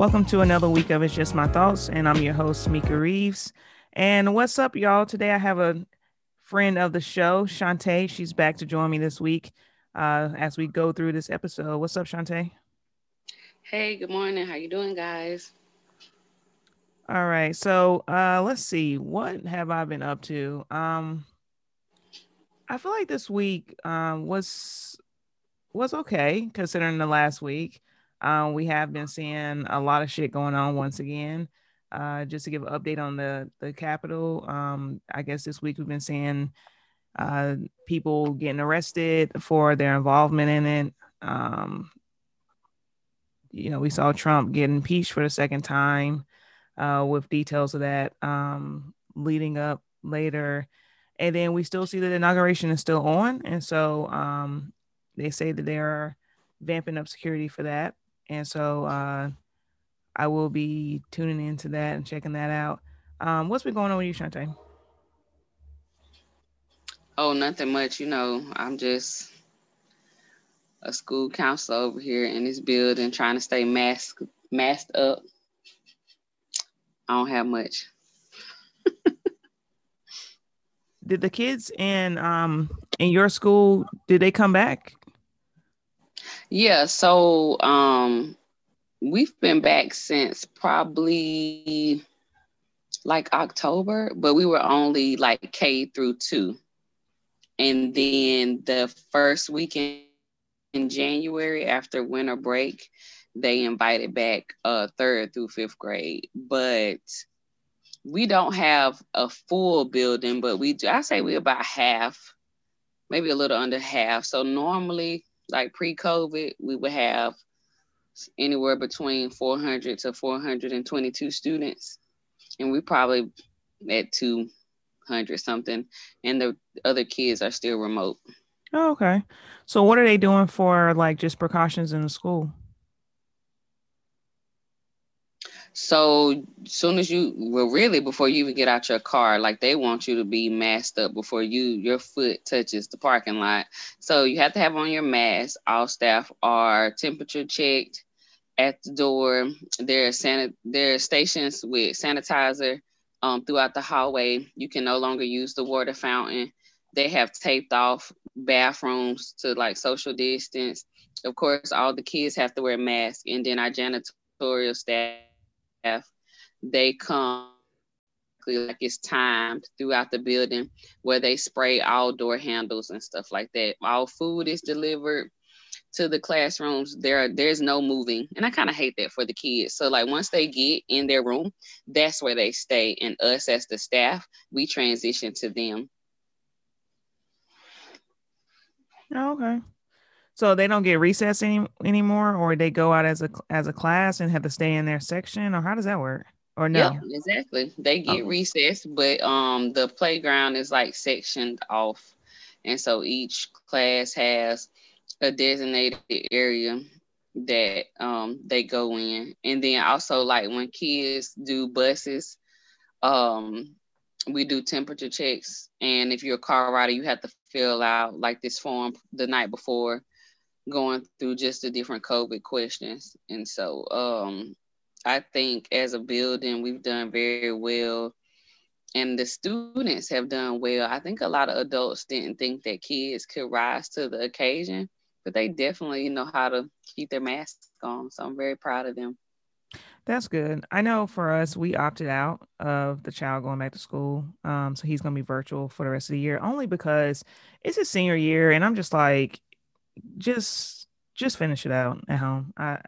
Welcome to another week of It's Just My Thoughts, and I'm your host, Mika Reeves. And what's up, y'all? Today I have a friend of the show, Shantae. She's back to join me this week uh, as we go through this episode. What's up, Shantae? Hey, good morning. How you doing, guys? All right. So uh, let's see. What have I been up to? Um, I feel like this week um, was was okay considering the last week. Um, we have been seeing a lot of shit going on once again. Uh, just to give an update on the the Capitol, um, I guess this week we've been seeing uh, people getting arrested for their involvement in it. Um, you know, we saw Trump get impeached for the second time, uh, with details of that um, leading up later. And then we still see that the inauguration is still on. And so um, they say that they're vamping up security for that. And so uh, I will be tuning into that and checking that out. Um, what's been going on with you, Shantae? Oh, nothing much. You know, I'm just a school counselor over here in this building trying to stay masked masked up. I don't have much. did the kids in um in your school did they come back? Yeah, so um we've been back since probably like October, but we were only like K through two. And then the first weekend in January after winter break, they invited back uh third through fifth grade. But we don't have a full building, but we do I say we about half, maybe a little under half. So normally, like pre-COVID, we would have anywhere between 400 to 422 students. And we probably at 200 something. And the other kids are still remote. Oh, okay. So what are they doing for like just precautions in the school so soon as you well really before you even get out your car like they want you to be masked up before you your foot touches the parking lot so you have to have on your mask all staff are temperature checked at the door. There are sanit- there are stations with sanitizer um, throughout the hallway. You can no longer use the water fountain. They have taped off bathrooms to like social distance. Of course, all the kids have to wear masks, and then our janitorial staff they come like it's timed throughout the building where they spray all door handles and stuff like that. All food is delivered to the classrooms. There there's no moving. And i kind of hate that for the kids. So like once they get in their room that's where they stay. And us as the staff we transition to them. Oh, okay so they don't get recess any anymore or they go out as a as a class and have to stay in their section or how does that work? Or no? Yeah, exactly. They get oh. recess but um the playground is like sectioned off and so each class has a designated area that um they go in. And then also like when kids do buses um we do temperature checks and if you're a car rider you have to fill out like this form the night before going through just the different covid questions and so um i think as a building we've done very well and the students have done well i think a lot of adults didn't think that kids could rise to the occasion but they definitely know how to keep their masks on. So I'm very proud of them. That's good. I know for us, we opted out of the child going back to school. Um, so he's going to be virtual for the rest of the year, only because it's his senior year, and I'm just like, just just finish it out at home. I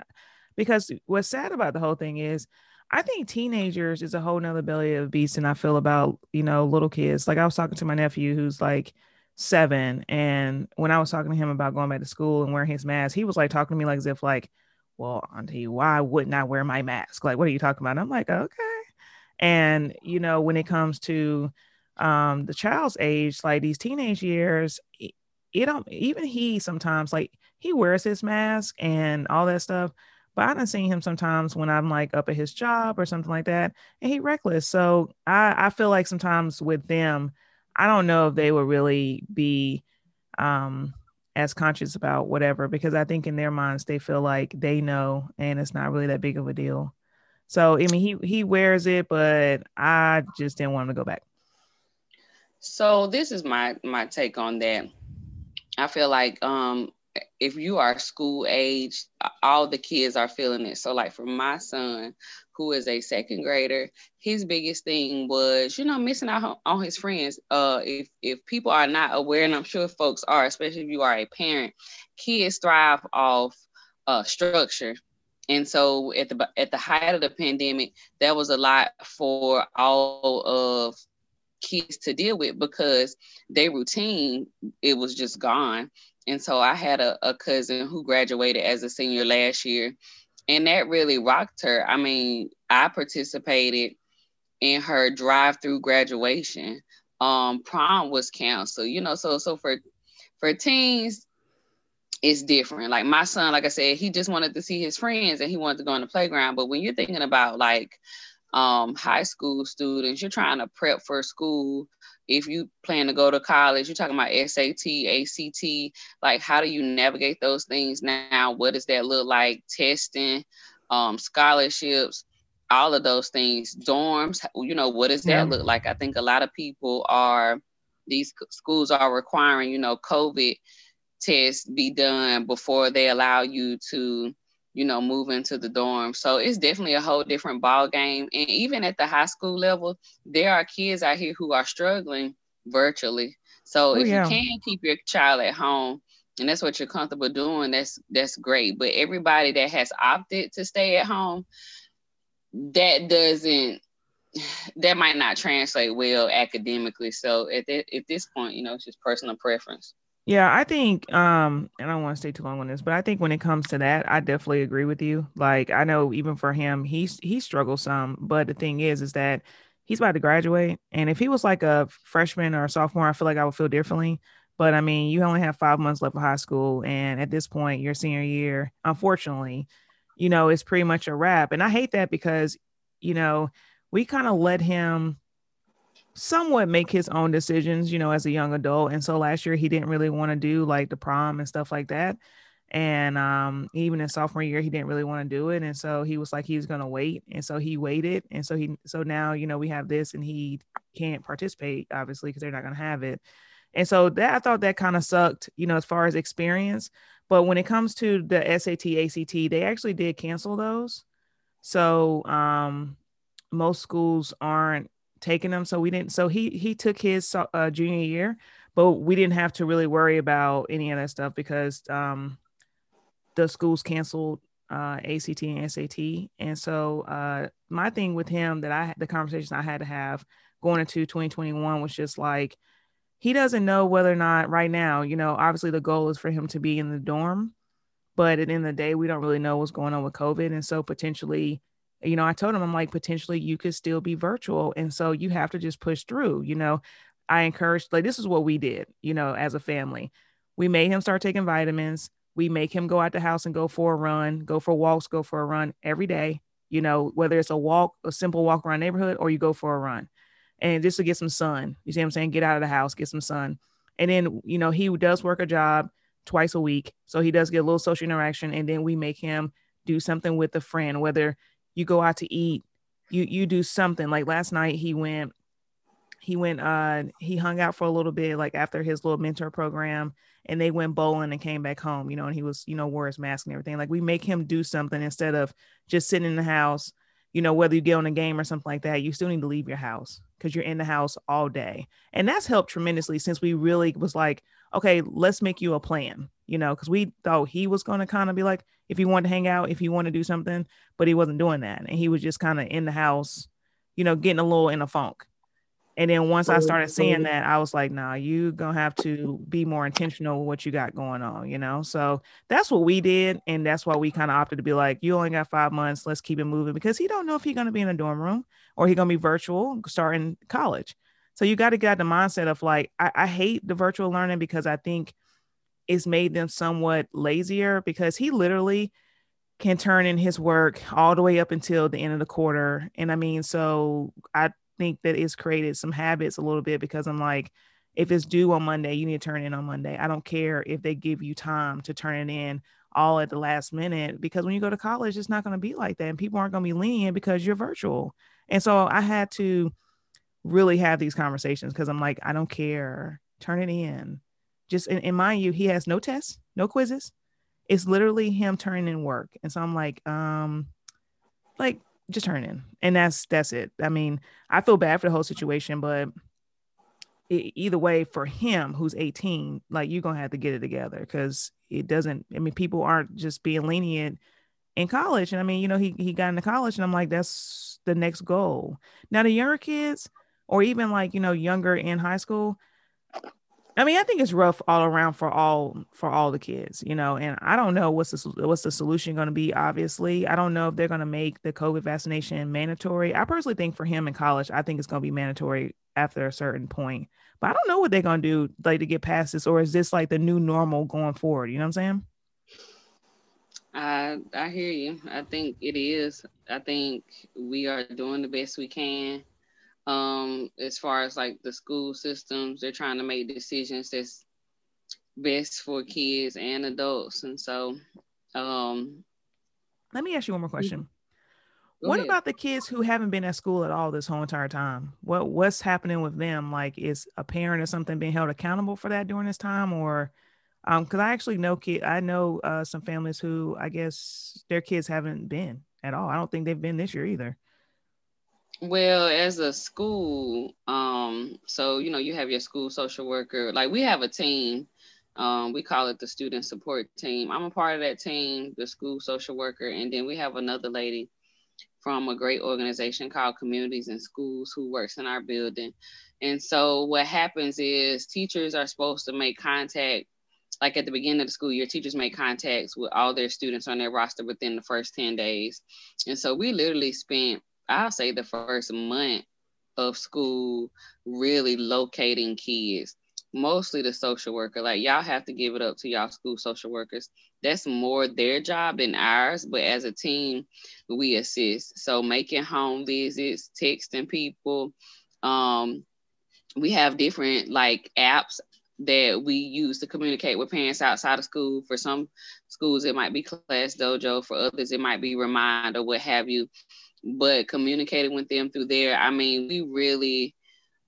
because what's sad about the whole thing is, I think teenagers is a whole nother belly of beast, and I feel about you know little kids. Like I was talking to my nephew who's like seven. And when I was talking to him about going back to school and wearing his mask, he was like talking to me like as if like, well, auntie, why wouldn't I wear my mask? Like, what are you talking about? And I'm like, okay. And you know, when it comes to um the child's age, like these teenage years, it, don't even he sometimes like he wears his mask and all that stuff. But I done seen him sometimes when I'm like up at his job or something like that, and he reckless. So I, I feel like sometimes with them, I don't know if they would really be um, as conscious about whatever because I think in their minds they feel like they know and it's not really that big of a deal. So I mean, he he wears it, but I just didn't want him to go back. So this is my my take on that. I feel like um if you are school age, all the kids are feeling it. So like for my son, who is a second grader, his biggest thing was, you know, missing out on his friends. Uh, if if people are not aware, and I'm sure folks are, especially if you are a parent, kids thrive off uh, structure. And so at the at the height of the pandemic, that was a lot for all of kids to deal with because their routine it was just gone. And so I had a, a cousin who graduated as a senior last year, and that really rocked her. I mean, I participated in her drive-through graduation. Um, prom was canceled, you know. So so for for teens, it's different. Like my son, like I said, he just wanted to see his friends and he wanted to go on the playground. But when you're thinking about like um, high school students, you're trying to prep for school. If you plan to go to college, you're talking about SAT, ACT. Like, how do you navigate those things now? What does that look like? Testing, um, scholarships, all of those things. Dorms, you know, what does that yeah. look like? I think a lot of people are. These schools are requiring, you know, COVID test be done before they allow you to you know move into the dorm. So it's definitely a whole different ball game and even at the high school level there are kids out here who are struggling virtually. So oh, if yeah. you can keep your child at home and that's what you're comfortable doing that's that's great. But everybody that has opted to stay at home that doesn't that might not translate well academically. So at, the, at this point you know it's just personal preference yeah, I think um and I don't want to stay too long on this, but I think when it comes to that, I definitely agree with you. Like I know even for him, he's he struggles some, but the thing is is that he's about to graduate and if he was like a freshman or a sophomore, I feel like I would feel differently. But I mean, you only have 5 months left of high school and at this point, your senior year, unfortunately, you know, it's pretty much a wrap. And I hate that because you know, we kind of let him somewhat make his own decisions, you know, as a young adult. And so last year he didn't really want to do like the prom and stuff like that. And um, even in sophomore year, he didn't really want to do it. And so he was like, he was going to wait. And so he waited. And so he, so now, you know, we have this and he can't participate, obviously, because they're not going to have it. And so that I thought that kind of sucked, you know, as far as experience. But when it comes to the SAT, ACT, they actually did cancel those. So um, most schools aren't taking them. So we didn't. So he he took his uh, junior year, but we didn't have to really worry about any of that stuff because um, the schools canceled uh, ACT and SAT. And so uh, my thing with him that I had the conversation I had to have going into 2021 was just like he doesn't know whether or not right now, you know, obviously the goal is for him to be in the dorm, but at the end of the day, we don't really know what's going on with COVID. And so potentially you know, I told him, I'm like, potentially you could still be virtual. And so you have to just push through, you know. I encouraged, like, this is what we did, you know, as a family. We made him start taking vitamins. We make him go out the house and go for a run, go for walks, go for a run every day, you know, whether it's a walk, a simple walk around neighborhood, or you go for a run. And just to get some sun. You see what I'm saying? Get out of the house, get some sun. And then, you know, he does work a job twice a week. So he does get a little social interaction. And then we make him do something with a friend, whether you go out to eat you you do something. Like last night he went he went uh he hung out for a little bit like after his little mentor program and they went bowling and came back home you know and he was you know wore his mask and everything. Like we make him do something instead of just sitting in the house you know whether you get on a game or something like that you still need to leave your house because you're in the house all day. And that's helped tremendously since we really was like okay let's make you a plan you know, because we thought he was going to kind of be like, if he wanted to hang out, if he wanted to do something, but he wasn't doing that. And he was just kind of in the house, you know, getting a little in a funk. And then once I oh, started seeing that, I was like, nah, you gonna have to be more intentional with what you got going on, you know? So that's what we did. And that's why we kind of opted to be like, you only got five months, let's keep it moving because he don't know if he's gonna be in a dorm room or he gonna be virtual starting college. So you got to get the mindset of like, I, I hate the virtual learning because I think it's made them somewhat lazier because he literally can turn in his work all the way up until the end of the quarter. And I mean, so I think that it's created some habits a little bit because I'm like, if it's due on Monday, you need to turn in on Monday. I don't care if they give you time to turn it in all at the last minute because when you go to college, it's not going to be like that. And people aren't going to be lenient because you're virtual. And so I had to really have these conversations because I'm like, I don't care. Turn it in. Just and, and mind you, he has no tests, no quizzes. It's literally him turning in work. And so I'm like, um, like just turn in. And that's that's it. I mean, I feel bad for the whole situation, but either way for him who's 18 like you're gonna have to get it together because it doesn't i mean people aren't just being lenient in college and i mean you know he, he got into college and i'm like that's the next goal now the younger kids or even like you know younger in high school I mean, I think it's rough all around for all for all the kids, you know. And I don't know what's the what's the solution going to be. Obviously, I don't know if they're going to make the COVID vaccination mandatory. I personally think for him in college, I think it's going to be mandatory after a certain point. But I don't know what they're going to do like to get past this, or is this like the new normal going forward? You know what I'm saying? I I hear you. I think it is. I think we are doing the best we can um as far as like the school systems they're trying to make decisions that's best for kids and adults and so um let me ask you one more question. What ahead. about the kids who haven't been at school at all this whole entire time? What what's happening with them? Like is a parent or something being held accountable for that during this time or um because i actually know kid i know uh some families who i guess their kids haven't been at all. I don't think they've been this year either well, as a school, um, so you know, you have your school social worker. Like we have a team. Um, we call it the student support team. I'm a part of that team, the school social worker, and then we have another lady from a great organization called Communities in Schools who works in our building. And so what happens is teachers are supposed to make contact like at the beginning of the school year, teachers make contacts with all their students on their roster within the first 10 days. And so we literally spent I'll say the first month of school really locating kids mostly the social worker. Like y'all have to give it up to y'all school social workers. That's more their job than ours but as a team we assist. So making home visits texting people um we have different like apps that we use to communicate with parents outside of school. For some schools it might be class dojo for others it might be remind or what have you but communicating with them through there, I mean, we really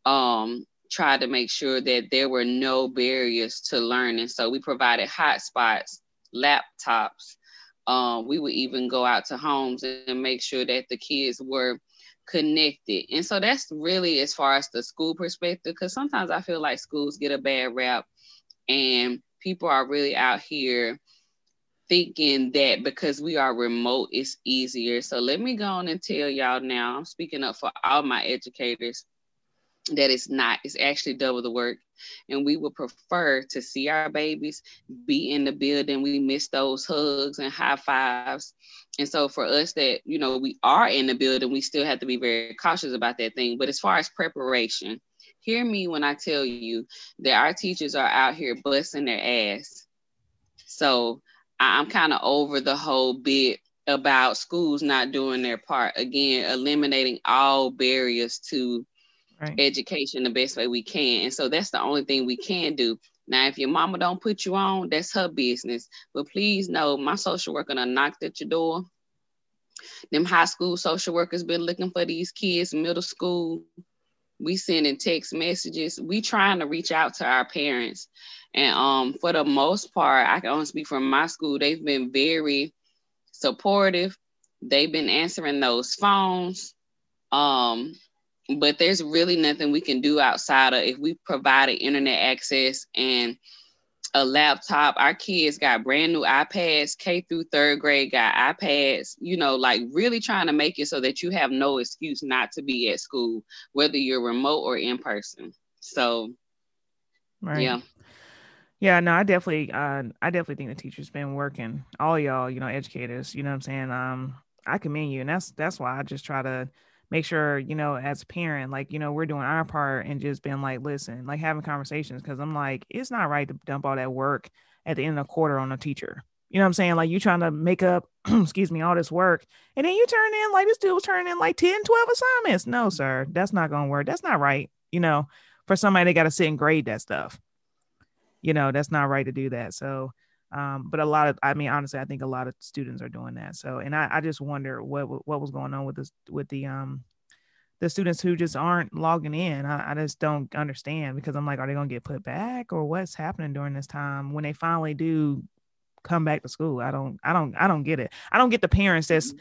um, tried to make sure that there were no barriers to learning. So we provided hotspots, laptops. Um, we would even go out to homes and make sure that the kids were connected. And so that's really as far as the school perspective, because sometimes I feel like schools get a bad rap and people are really out here thinking that because we are remote, it's easier. So let me go on and tell y'all now, I'm speaking up for all my educators, that it's not, it's actually double the work. And we would prefer to see our babies be in the building. We miss those hugs and high fives. And so for us that, you know, we are in the building, we still have to be very cautious about that thing. But as far as preparation, hear me when I tell you that our teachers are out here busting their ass. So I'm kind of over the whole bit about schools not doing their part. Again, eliminating all barriers to right. education the best way we can. And so that's the only thing we can do. Now, if your mama don't put you on, that's her business. But please know my social worker done knocked at your door. Them high school social workers been looking for these kids, middle school. We sending text messages. We trying to reach out to our parents and um, for the most part, I can only speak from my school. They've been very supportive. They've been answering those phones. Um, but there's really nothing we can do outside of if we provided internet access and a laptop. Our kids got brand new iPads, K through third grade got iPads, you know, like really trying to make it so that you have no excuse not to be at school, whether you're remote or in person. So, right. yeah. Yeah, no, I definitely, uh, I definitely think the teachers been working. All y'all, you know, educators. You know what I'm saying? Um, I commend you, and that's that's why I just try to make sure, you know, as a parent, like you know, we're doing our part and just being like, listen, like having conversations because I'm like, it's not right to dump all that work at the end of the quarter on a teacher. You know what I'm saying? Like you trying to make up, excuse me, all this work. And then you turn in like this dude was turning in like 10, 12 assignments. No, sir, that's not gonna work. That's not right. You know, for somebody they gotta sit and grade that stuff you know that's not right to do that so Um, but a lot of, I mean, honestly, I think a lot of students are doing that. So, and I, I just wonder what what was going on with this with the um the students who just aren't logging in. I, I just don't understand because I'm like, are they gonna get put back or what's happening during this time when they finally do come back to school? I don't, I don't, I don't get it. I don't get the parents that's.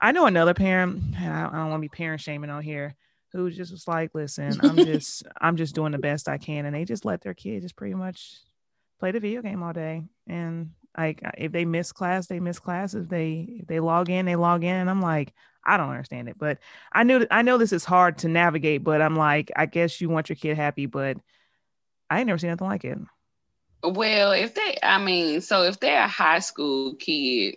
I know another parent. I, I don't want to be parent shaming on here who just was like, listen, I'm just I'm just doing the best I can. And they just let their kid just pretty much play the video game all day. And like if they miss class, they miss class. If they if they log in, they log in. And I'm like, I don't understand it. But I knew I know this is hard to navigate, but I'm like, I guess you want your kid happy, but I ain't never seen nothing like it. Well, if they I mean, so if they're a high school kid,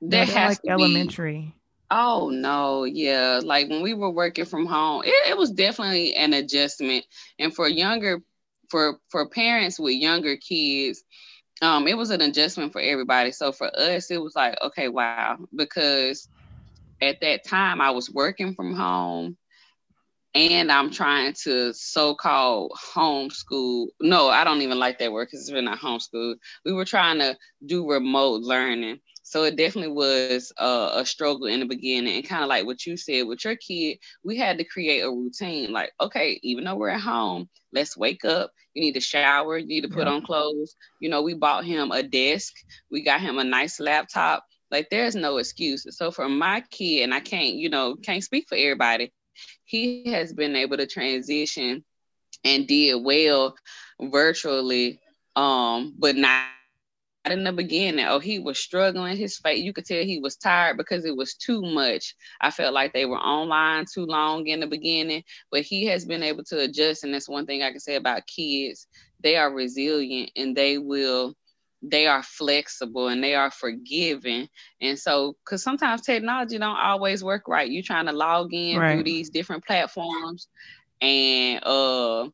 there no, has like to elementary. Be, Oh no, yeah. Like when we were working from home, it, it was definitely an adjustment. And for younger, for for parents with younger kids, um, it was an adjustment for everybody. So for us, it was like, okay, wow, because at that time I was working from home and I'm trying to so-called homeschool. No, I don't even like that word because it's been not homeschool. We were trying to do remote learning. So it definitely was a, a struggle in the beginning. And kind of like what you said with your kid, we had to create a routine. Like, okay, even though we're at home, let's wake up. You need to shower. You need to put yeah. on clothes. You know, we bought him a desk. We got him a nice laptop. Like, there's no excuses. So for my kid, and I can't, you know, can't speak for everybody, he has been able to transition and did well virtually um but not in the beginning, oh, he was struggling. His face, you could tell he was tired because it was too much. I felt like they were online too long in the beginning, but he has been able to adjust. And that's one thing I can say about kids. They are resilient and they will, they are flexible and they are forgiving. And so, because sometimes technology don't always work right. You're trying to log in right. through these different platforms and uh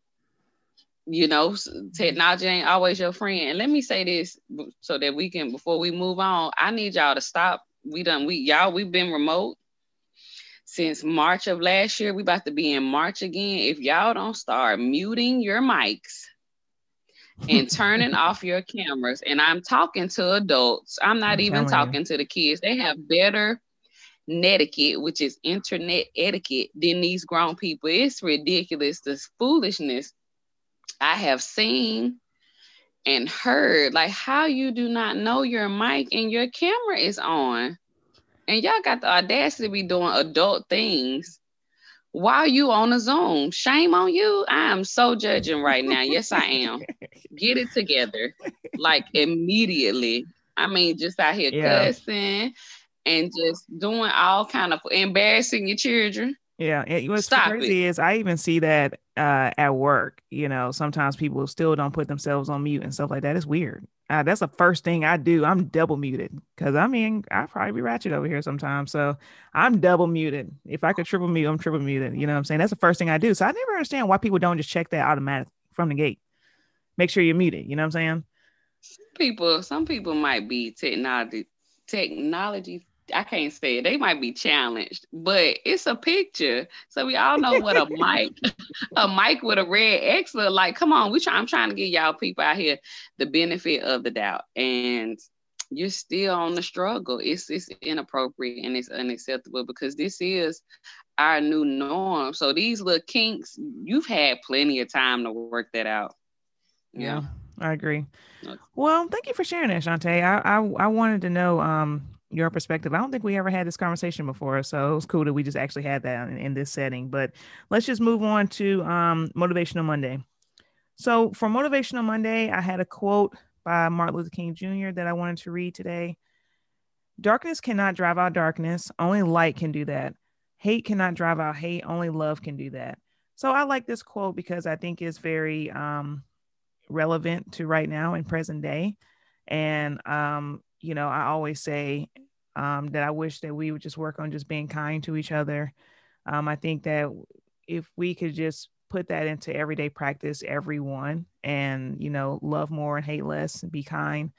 you know, technology ain't always your friend. And let me say this so that we can, before we move on, I need y'all to stop. We done, we y'all, we've been remote since March of last year. We about to be in March again. If y'all don't start muting your mics and turning off your cameras, and I'm talking to adults, I'm not I'm even talking you. to the kids. They have better netiquette, which is internet etiquette, than these grown people. It's ridiculous. This foolishness I have seen and heard like how you do not know your mic and your camera is on. And y'all got the audacity to be doing adult things while you on a Zoom. Shame on you. I am so judging right now. Yes, I am. Get it together. Like immediately. I mean, just out here yeah. cussing and just doing all kind of embarrassing your children. Yeah, it, what's Stop crazy it. is I even see that uh, at work. You know, sometimes people still don't put themselves on mute and stuff like that. It's weird. Uh, that's the first thing I do. I'm double muted because I mean I probably be ratchet over here sometimes, so I'm double muted. If I could triple mute, I'm triple muted. You know what I'm saying? That's the first thing I do. So I never understand why people don't just check that automatic from the gate. Make sure you're muted. You know what I'm saying? Some people, some people might be technology technology I can't say it. They might be challenged, but it's a picture. So we all know what a mic, a mic with a red X look like. Come on, we try. I'm trying to give y'all people out here the benefit of the doubt, and you're still on the struggle. It's it's inappropriate and it's unacceptable because this is our new norm. So these little kinks, you've had plenty of time to work that out. Yeah, yeah I agree. Well, thank you for sharing that, Shantae. I, I I wanted to know um your perspective. I don't think we ever had this conversation before, so it was cool that we just actually had that in, in this setting. But let's just move on to um, Motivational Monday. So for Motivational Monday, I had a quote by Martin Luther King Jr. that I wanted to read today. Darkness cannot drive out darkness. Only light can do that. Hate cannot drive out hate. Only love can do that. So I like this quote because I think it's very um, relevant to right now in present day. And um, you know, I always say um, that I wish that we would just work on just being kind to each other. Um, I think that if we could just put that into everyday practice, everyone, and you know, love more and hate less and be kind,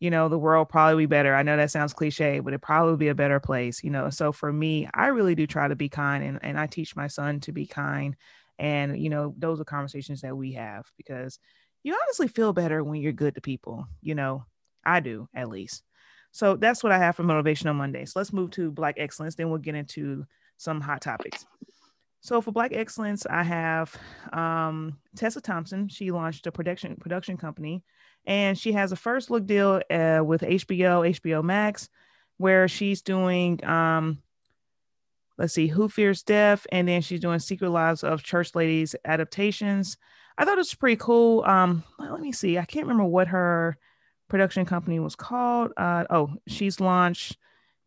you know, the world probably be better. I know that sounds cliche, but it probably be a better place, you know. So for me, I really do try to be kind, and and I teach my son to be kind, and you know, those are conversations that we have because you honestly feel better when you're good to people. You know, I do at least. So that's what I have for motivational Monday. So let's move to Black Excellence. Then we'll get into some hot topics. So for Black Excellence, I have um, Tessa Thompson. She launched a production production company, and she has a first look deal uh, with HBO, HBO Max, where she's doing um, let's see, Who Fears Death, and then she's doing Secret Lives of Church Ladies adaptations. I thought it was pretty cool. Um, let me see. I can't remember what her production company was called. Uh, oh, she's launched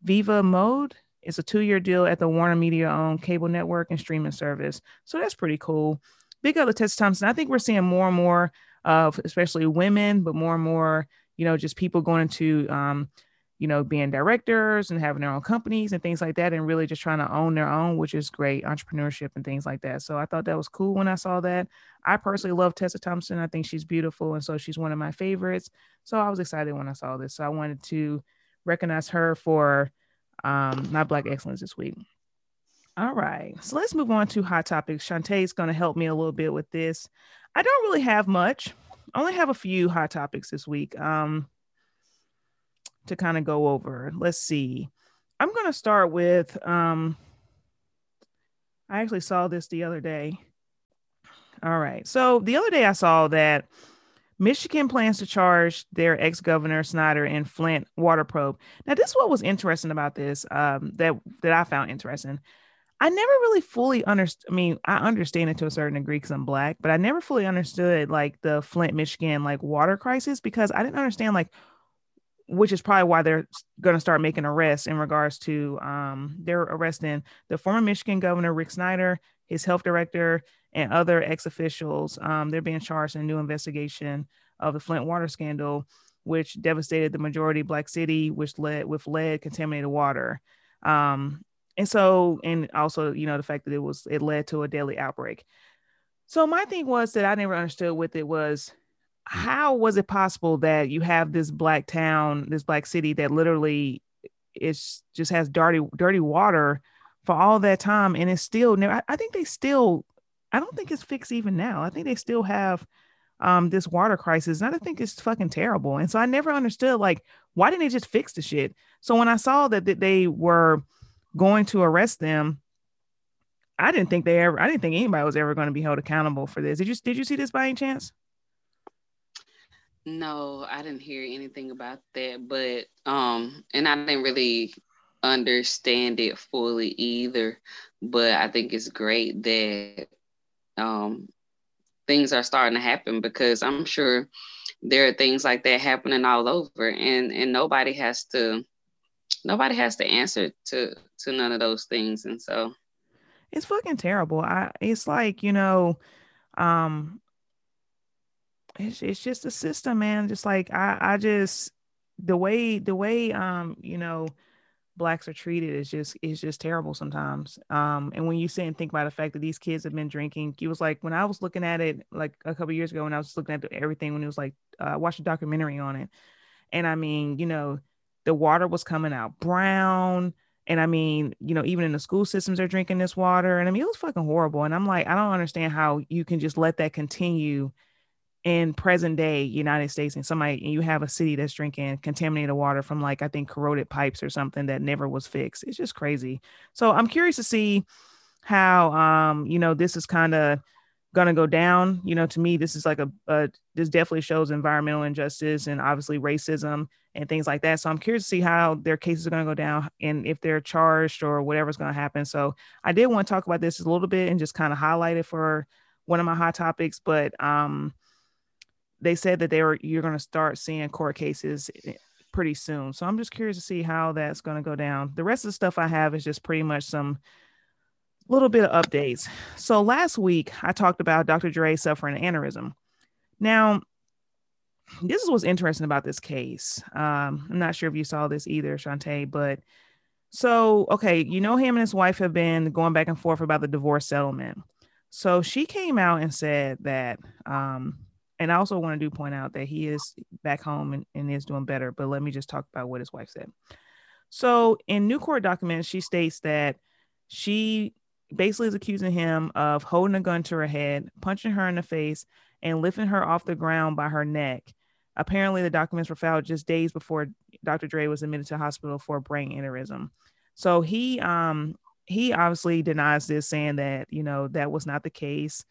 Viva Maude. It's a two-year deal at the Warner Media-owned cable network and streaming service. So that's pretty cool. Big up to Tessa Thompson. I think we're seeing more and more of, especially women, but more and more, you know, just people going into um, you know, being directors and having their own companies and things like that, and really just trying to own their own, which is great entrepreneurship and things like that. So I thought that was cool when I saw that. I personally love Tessa Thompson. I think she's beautiful. And so she's one of my favorites. So I was excited when I saw this. So I wanted to recognize her for um, my Black Excellence this week. All right. So let's move on to hot topics. Shantae is going to help me a little bit with this. I don't really have much. I only have a few hot topics this week. Um, to kind of go over. Let's see. I'm going to start with um I actually saw this the other day. All right. So the other day I saw that Michigan plans to charge their ex-governor Snyder and Flint water probe. Now, this is what was interesting about this um, that that I found interesting. I never really fully understood. I mean, I understand it to a certain degree because I'm black, but I never fully understood like the Flint, Michigan, like water crisis because I didn't understand like which is probably why they're going to start making arrests in regards to um, they're arresting the former Michigan governor Rick Snyder, his health director, and other ex officials. Um, they're being charged in a new investigation of the Flint water scandal, which devastated the majority black city, which led with lead contaminated water. Um, and so, and also, you know, the fact that it was it led to a deadly outbreak. So my thing was that I never understood with it was how was it possible that you have this black town, this black city that literally is just has dirty, dirty water for all that time, and it's still I, I think they still, I don't think it's fixed even now. I think they still have um this water crisis, and I think it's fucking terrible. And so I never understood like why didn't they just fix the shit? So when I saw that, that they were going to arrest them, I didn't think they ever. I didn't think anybody was ever going to be held accountable for this. Did you did you see this by any chance? No, I didn't hear anything about that, but um, and I didn't really understand it fully either. But I think it's great that um things are starting to happen because I'm sure there are things like that happening all over, and and nobody has to nobody has to answer to to none of those things, and so it's fucking terrible. I it's like you know, um, it's it's just a system, man. Just like I I just the way the way um you know blacks are treated is just is just terrible sometimes. Um, and when you sit and think about the fact that these kids have been drinking, it was like when I was looking at it like a couple years ago when I was looking at everything when it was like uh, I watched a documentary on it, and I mean you know the water was coming out brown. And I mean, you know, even in the school systems, they're drinking this water. And I mean, it was fucking horrible. And I'm like, I don't understand how you can just let that continue in present day United States and somebody and you have a city that's drinking contaminated water from like I think corroded pipes or something that never was fixed. It's just crazy. So I'm curious to see how um you know this is kind of gonna go down. You know, to me, this is like a, a this definitely shows environmental injustice and obviously racism and things like that. So I'm curious to see how their cases are gonna go down and if they're charged or whatever's gonna happen. So I did want to talk about this a little bit and just kind of highlight it for one of my hot topics, but um they said that they were you're going to start seeing court cases eh, pretty soon. So I'm just curious to see how that's going to go down. The rest of the stuff I have is just pretty much some little bit of updates. So last week I talked about Dr. Dre suffering an aneurysm. Now, this is what's interesting about this case. Um, I'm not sure if you saw this either, Shantae, but so okay, you know him and his wife have been going back and forth about the divorce settlement. So she came out and said that um, and I also want to do point out that he is back home and, and is doing better. But let me just talk about what his wife said. So in new court documents, she states that she basically is accusing him of holding a gun to her head, punching her in the face, and lifting her off the ground by her neck. Apparently, the documents were filed just days before Dr. Dre was admitted to hospital for a brain aneurysm. So he um he obviously denies this, saying that you know that was not the case.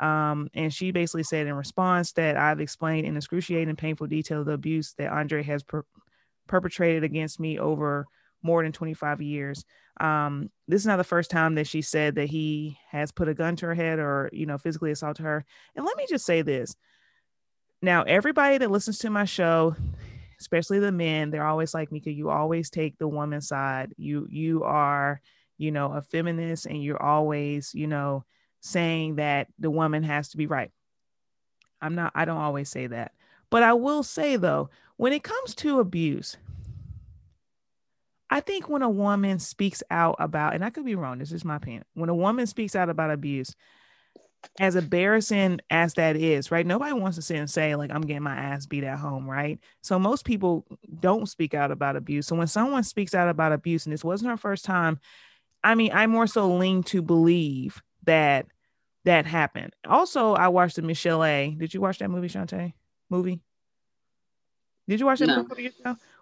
Um, and she basically said in response that I've explained in excruciating painful detail the abuse that Andre has per- perpetrated against me over more than 25 years. Um, this is not the first time that she said that he has put a gun to her head or, you know, physically assaulted her. And let me just say this. Now, everybody that listens to my show, especially the men, they're always like, Mika, you always take the woman's side. You, you are, you know, a feminist and you're always, you know, saying that the woman has to be right. I'm not, I don't always say that. But I will say though, when it comes to abuse, I think when a woman speaks out about, and I could be wrong, this is my opinion. When a woman speaks out about abuse, as embarrassing as that is, right? Nobody wants to sit and say, like, I'm getting my ass beat at home, right? So most people don't speak out about abuse. So when someone speaks out about abuse, and this wasn't her first time, I mean, I more so lean to believe that that happened. Also, I watched the Michel'le. Did you watch that movie, Shantae? Movie? Did you watch that no. movie?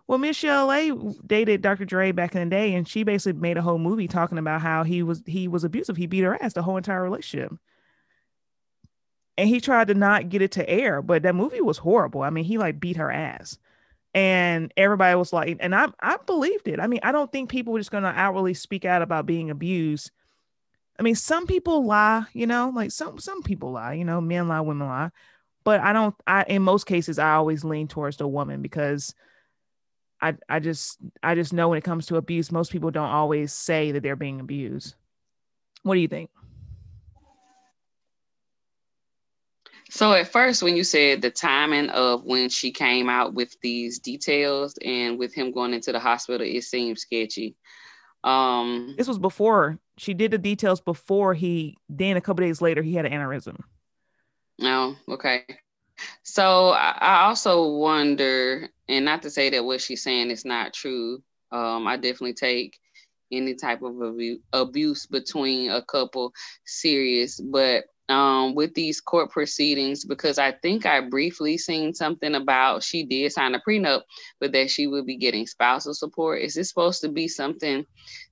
Well, Michel'le dated Dr. Dre back in the day, and she basically made a whole movie talking about how he was he was abusive. He beat her ass the whole entire relationship and he tried to not get it to air, but that movie was horrible. I mean, he like beat her ass. And everybody was like, and I I believed it. I mean, I don't think people were just gonna outwardly speak out about being abused. I mean, some people lie, you know, like some some people lie, you know, men lie, women lie. But I don't I in most cases I always lean towards the woman because I I just I just know when it comes to abuse, most people don't always say that they're being abused. What do you think? So at first, when you said the timing of when she came out with these details and with him going into the hospital, it seemed sketchy. Um, this was before she did the details before he. Then a couple days later, he had an aneurysm. Oh, okay. So I, I also wonder, and not to say that what she's saying is not true. Um, I definitely take any type of abuse between a couple serious, but um, with these court proceedings because I think I briefly seen something about she did sign a prenup, but that she would be getting spousal support. Is this supposed to be something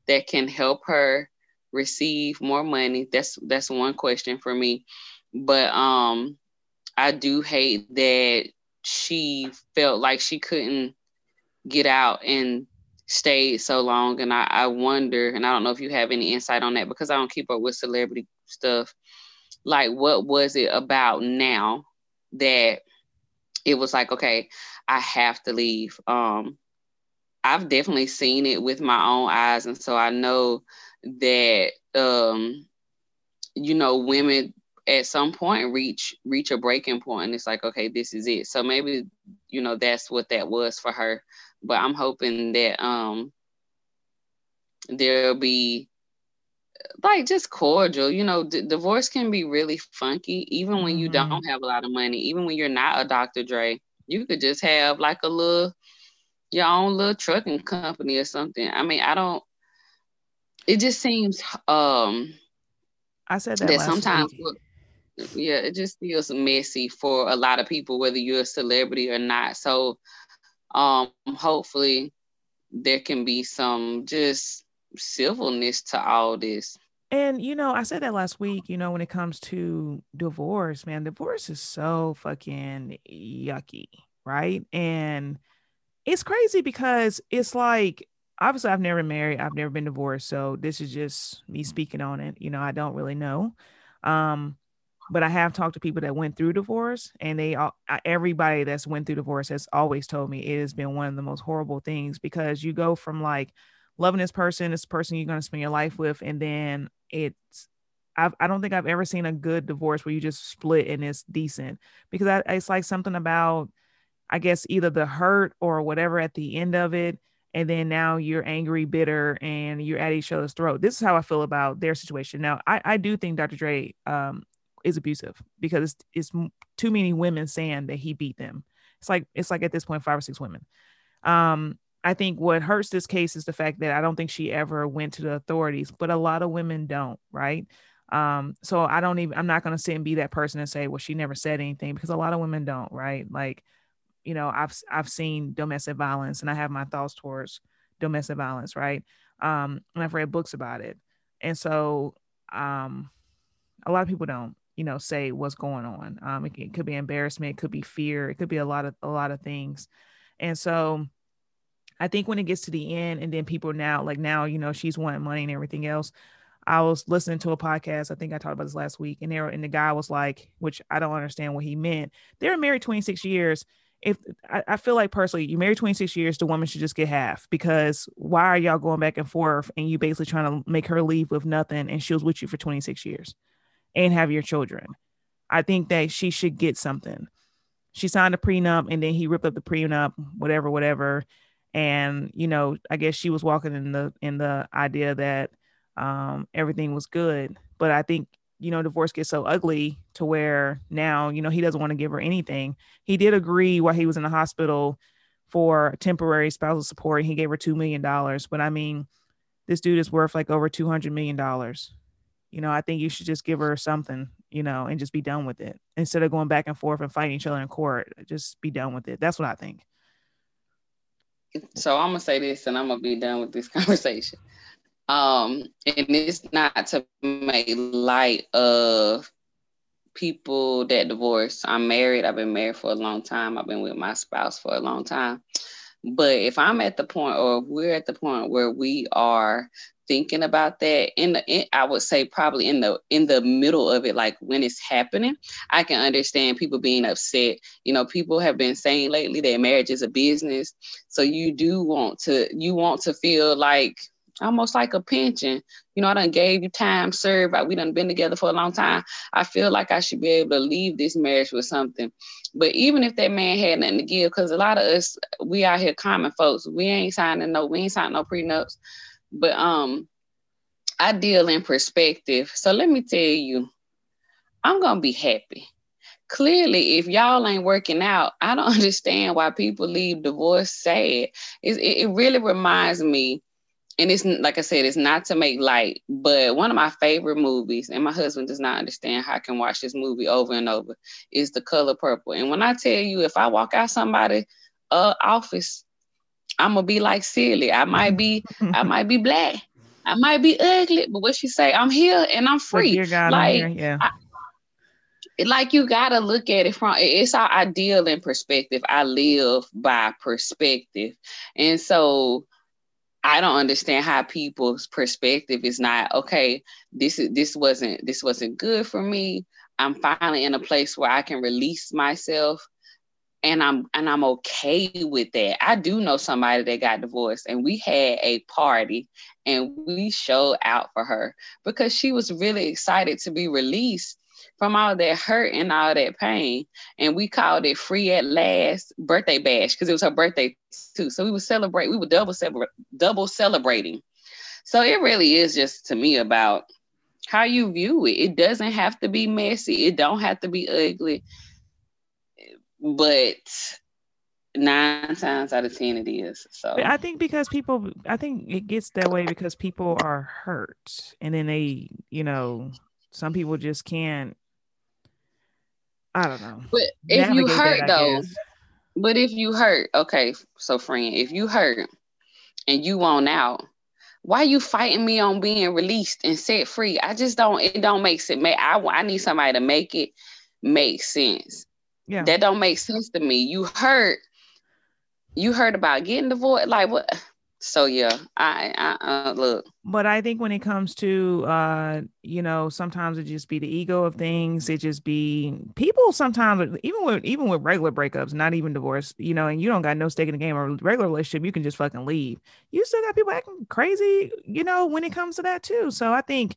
that can help her receive more money? That's that's one question for me. But um, I do hate that she felt like she couldn't get out and stayed so long. And I, I wonder, and I don't know if you have any insight on that because I don't keep up with celebrity stuff like what was it about now that it was like okay i have to leave? Um i've definitely seen it with my own eyes. And so i know that um you know women at some point reach reach a breaking point and it's like okay this is it. So maybe you know that's what that was for her. But i'm hoping that um there'll be like just cordial. You know, d- divorce can be really funky, even when you mm-hmm. don't have a lot of money. Even when you're not a Dr. Dre, you could just have like a little your own little trucking company or something. I mean, I don't. It just seems um. I said that, that sometimes. Look, yeah, it just feels messy for a lot of people, whether you're a celebrity or not. So, um, hopefully, there can be some just civilness to all this. And you know, I said that last week, you know, when it comes to divorce, man, divorce is so fucking yucky, right? And it's crazy because it's like obviously I've never married, I've never been divorced, so this is just me speaking on it. You know, I don't really know. Um but I have talked to people that went through divorce and they all everybody that's went through divorce has always told me it has been one of the most horrible things because you go from like loving this person, this person you're going to spend your life with, and then it's I've, I don't think I've ever seen a good divorce where you just split and it's decent because I, it's like something about, I guess, either the hurt or whatever at the end of it. And then now you're angry, bitter, and you're at each other's throat. This is how I feel about their situation. Now, I, I do think Dr. Dre um, is abusive because it's, it's too many women saying that he beat them. It's like it's like at this point five or six women. Um, I think what hurts this case is the fact that I don't think she ever went to the authorities, but a lot of women don't, right? Um, so I don't even I'm not gonna sit and be that person and say, well, she never said anything because a lot of women don't, right? Like, you know, I've I've seen domestic violence and I have my thoughts towards domestic violence, right? Um, and I've read books about it. And so um a lot of people don't, you know, say what's going on. Um, it, it could be embarrassment, it could be fear, it could be a lot of a lot of things. And so I think when it gets to the end, and then people now, like now, you know, she's wanting money and everything else. I was listening to a podcast. I think I talked about this last week, and there and the guy was like, which I don't understand what he meant. They were married 26 years. If I, I feel like personally, you married 26 years, the woman should just get half because why are y'all going back and forth and you basically trying to make her leave with nothing and she was with you for 26 years and have your children? I think that she should get something. She signed a prenup and then he ripped up the prenup, whatever, whatever. And you know, I guess she was walking in the in the idea that um, everything was good. But I think, you know, divorce gets so ugly to where now, you know, he doesn't want to give her anything. He did agree while he was in the hospital for temporary spousal support. He gave her $2 million. But I mean, this dude is worth like over $200 million. You know, I think you should just give her something, you know, and just be done with it instead of going back and forth and fighting each other in court. Just be done with it. That's what I think. So I'm gonna say this, and I'm gonna be done with this conversation. Um, and it's not to make light of people that divorce. I'm married. I've been married for a long time. I've been with my spouse for a long time. But if I'm at the point, or if we're at the point where we are thinking about that in the in, i would say probably in the in the middle of it like when it's happening i can understand people being upset. You know people have been saying lately that marriage is a business. So you do want to you want to feel like almost like a pension. You know, I done gave you time served. We done been together for a long time. I feel like I should be able to leave this marriage with something. But even if that man had nothing to give, because a lot of us, we out here common folks, we ain't signing no, we ain't signing no prenups. But um, I deal in perspective. So let me tell you, I'm gonna be happy. Clearly, if y'all ain't working out, I don't understand why people leave divorce sad. It, it, it really reminds me and it's like I said, it's not to make light, but one of my favorite movies, and my husband does not understand how I can watch this movie over and over, is The Color Purple. And when I tell you, if I walk out somebody uh office, I'm gonna be like silly. I might be, I might be black, I might be ugly, but what she say, I'm here and I'm free. Like, yeah. I, like you gotta look at it from it's our ideal in perspective. I live by perspective, and so I don't understand how people's perspective is not okay. This is this wasn't this wasn't good for me. I'm finally in a place where I can release myself, and I'm and I'm okay with that. I do know somebody that got divorced, and we had a party, and we showed out for her because she was really excited to be released from all that hurt and all that pain. And we called it free at last birthday bash because it was her birthday too. So we would celebrate, we were double celebra- double celebrating. So it really is just to me about how you view it. It doesn't have to be messy. It don't have to be ugly. But nine times out of ten it is so i think because people i think it gets that way because people are hurt and then they you know some people just can't I don't know. But if you hurt that, though, but if you hurt, okay, so friend, if you hurt and you want out, why you fighting me on being released and set free? I just don't. It don't make sense. I I need somebody to make it make sense. Yeah, that don't make sense to me. You hurt. You heard about getting divorced. Like what? So yeah i i uh, look. But i think when it comes to uh you know sometimes it just be the ego of things it just be people sometimes even with even with regular breakups not even divorce you know and you don't got no stake in the game or regular relationship you can just fucking leave. You still got people acting crazy you know when it comes to that too. So i think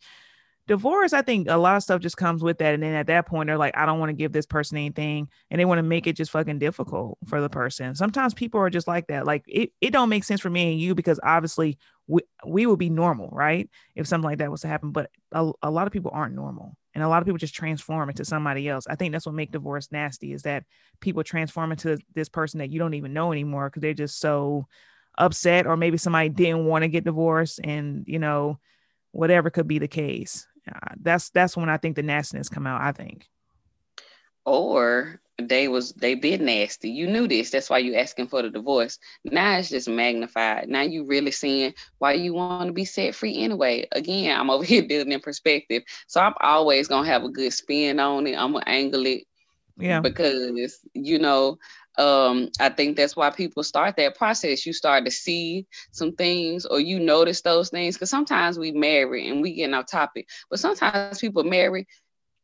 divorce i think a lot of stuff just comes with that and then at that point they're like i don't want to give this person anything and they want to make it just fucking difficult for the person. Sometimes people are just like that like it, it don't make sense for me and you because obviously we, we would be normal right if something like that was to happen but a, a lot of people aren't normal and a lot of people just transform into somebody else. I think that's what make divorce nasty is that people transform into this person that you don't even know anymore because they're just so upset or maybe somebody didn't want to get divorced and you know whatever could be the case uh, that's that's when I think the nastiness come out. I think. Or they was they been nasty. You knew this. That's why you asking for the divorce. Now it's just magnified. Now you really seeing why you want to be set free anyway. Again, I'm over here building in perspective. So I'm always gonna have a good spin on it. I'm gonna angle it. Yeah. Because you know, um, I think that's why people start that process. You start to see some things or you notice those things. Cause sometimes we marry and we get off topic, but sometimes people marry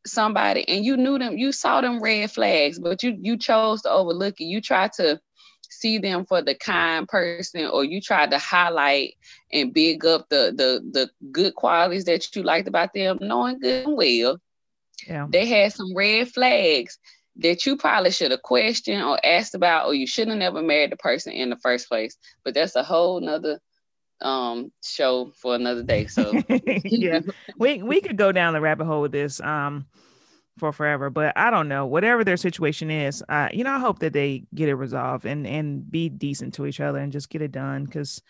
somebody and you knew them, you saw them red flags, but you you chose to overlook it. You tried to see them for the kind person or you tried to highlight and big up the the the good qualities that you liked about them, knowing good and well. Yeah. They had some red flags that you probably should have questioned or asked about, or you shouldn't have never married the person in the first place. But that's a whole nother um show for another day. So yeah, we we could go down the rabbit hole with this um for forever, but I don't know. Whatever their situation is, uh, you know, I hope that they get it resolved and and be decent to each other and just get it done because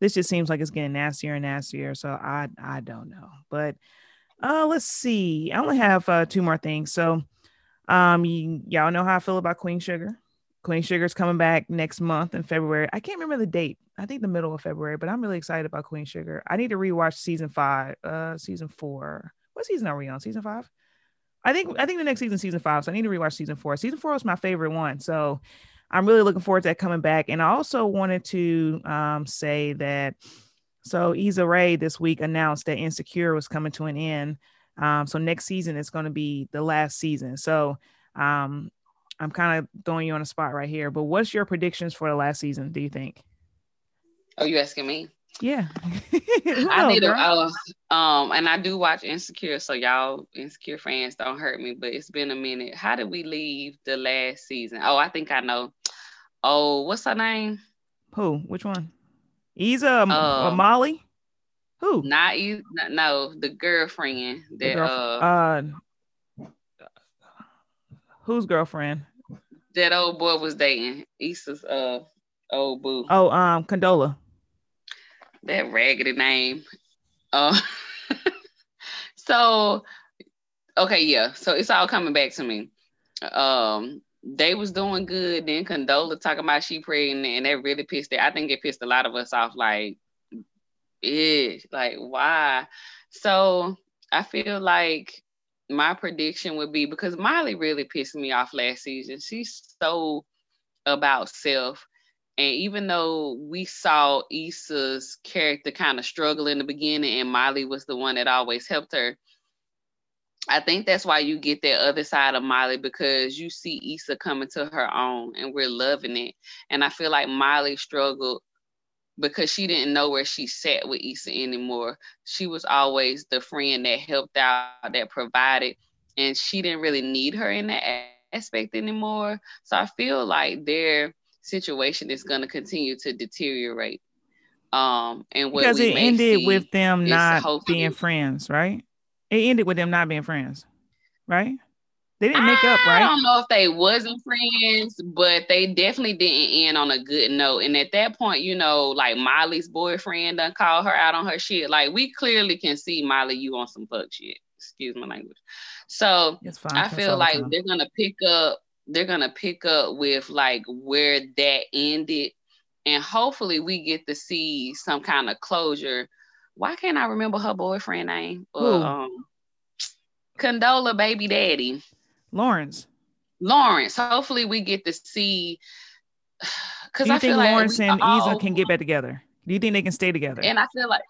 this just seems like it's getting nastier and nastier. So I I don't know, but uh let's see. I only have uh two more things. So um y- y'all know how I feel about Queen Sugar. Queen Sugar's coming back next month in February. I can't remember the date. I think the middle of February, but I'm really excited about Queen Sugar. I need to rewatch season five, uh, season four. What season are we on? Season five? I think I think the next season, season five. So I need to rewatch season four. Season four was my favorite one. So I'm really looking forward to that coming back. And I also wanted to um, say that so Issa Rae this week announced that Insecure was coming to an end. Um, so next season is going to be the last season. So um, I'm kind of throwing you on a spot right here. But what's your predictions for the last season? Do you think? Oh, you asking me? Yeah. I need to uh, um and I do watch Insecure, so y'all Insecure fans don't hurt me, but it's been a minute. How did we leave the last season? Oh, I think I know. Oh, what's her name? Who? Which one? Issa um, or Molly? Who? Not you. No, the girlfriend that the girlfriend. uh, uh whose girlfriend? That old boy was dating Issa's uh old boo. Oh, um, Condola. That raggedy name. Uh, so okay, yeah. So it's all coming back to me. Um, they was doing good. Then Condola talking about she pregnant, and that really pissed it. I think it pissed a lot of us off. Like, it like why? So I feel like my prediction would be because Miley really pissed me off last season. She's so about self. And even though we saw Issa's character kind of struggle in the beginning and Miley was the one that always helped her, I think that's why you get that other side of Miley because you see Issa coming to her own and we're loving it. And I feel like Miley struggled because she didn't know where she sat with Issa anymore. She was always the friend that helped out, that provided, and she didn't really need her in that aspect anymore. So I feel like their situation is going to continue to deteriorate. Um, and because it ended with them not being friends, right? It ended with them not being friends, right? They didn't make up, right? I don't know if they wasn't friends, but they definitely didn't end on a good note. And at that point, you know, like Molly's boyfriend done called her out on her shit. Like we clearly can see Molly, you on some fuck shit. Excuse my language. So I feel like they're gonna pick up. They're gonna pick up with like where that ended, and hopefully we get to see some kind of closure. Why can't I remember her boyfriend name? Who? um, Condola baby daddy. Lawrence. Lawrence. Hopefully, we get to see. Because I think Lawrence like and all, Issa can get back together? Do you think they can stay together? And I feel like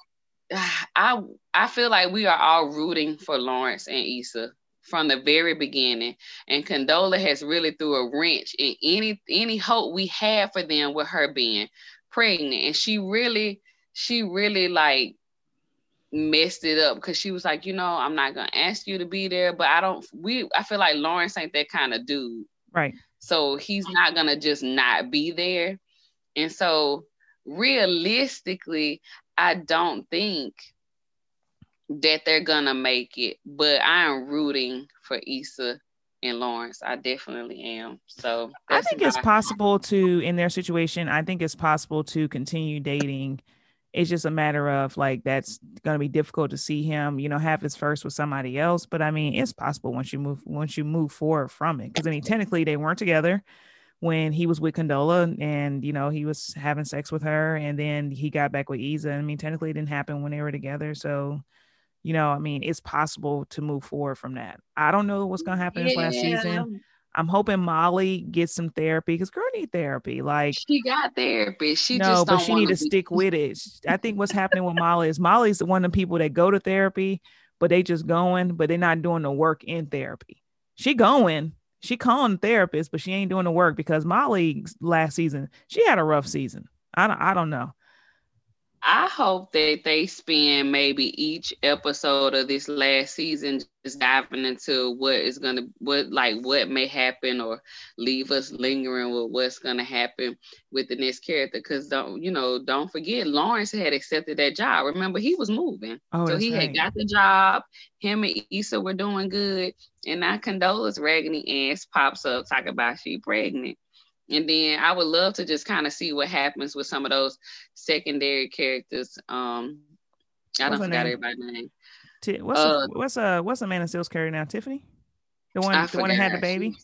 I I feel like we are all rooting for Lawrence and Issa from the very beginning. And Condola has really threw a wrench in any any hope we had for them with her being pregnant. And she really, she really like messed it up because she was like, you know, I'm not gonna ask you to be there, but I don't we I feel like Lawrence ain't that kind of dude. Right. So he's not gonna just not be there. And so realistically, I don't think that they're gonna make it, but I am rooting for Issa and Lawrence. I definitely am. So I think it's possible to, in their situation, I think it's possible to continue dating it's just a matter of like that's going to be difficult to see him you know have his first with somebody else but i mean it's possible once you move once you move forward from it because i mean technically they weren't together when he was with condola and you know he was having sex with her and then he got back with Issa i mean technically it didn't happen when they were together so you know i mean it's possible to move forward from that i don't know what's going to happen yeah. this last season I'm hoping Molly gets some therapy because girl need therapy. Like she got therapy. She no, but she need to be- stick with it. I think what's happening with Molly is Molly's one of the people that go to therapy, but they just going, but they're not doing the work in therapy. She going, she calling the therapist, but she ain't doing the work because Molly last season she had a rough season. I don't, I don't know. I hope that they spend maybe each episode of this last season just diving into what is gonna what like what may happen or leave us lingering with what's gonna happen with the next character. Cause don't you know, don't forget Lawrence had accepted that job. Remember, he was moving. Oh, so he right. had got the job. Him and Issa were doing good. And now Condola's raggedy ass pops up talking about she pregnant. And then I would love to just kind of see what happens with some of those secondary characters. Um, I don't forget everybody's name. T- what's uh, a, what's uh what's Amanda Seales character now? Tiffany, the one I the one that had the baby.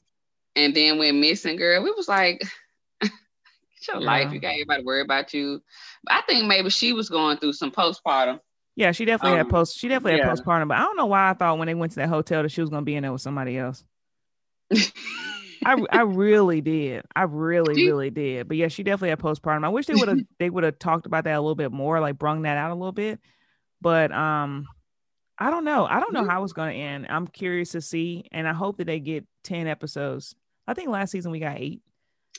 And then when missing girl, we was like, "It's your yeah. life. You got everybody worry about you." But I think maybe she was going through some postpartum. Yeah, she definitely um, had post. She definitely yeah. had postpartum. But I don't know why I thought when they went to that hotel that she was gonna be in there with somebody else. I I really did. I really really did. But yeah, she definitely had postpartum. I wish they would have they would have talked about that a little bit more, like brung that out a little bit. But um, I don't know. I don't know how it's going to end. I'm curious to see, and I hope that they get ten episodes. I think last season we got eight.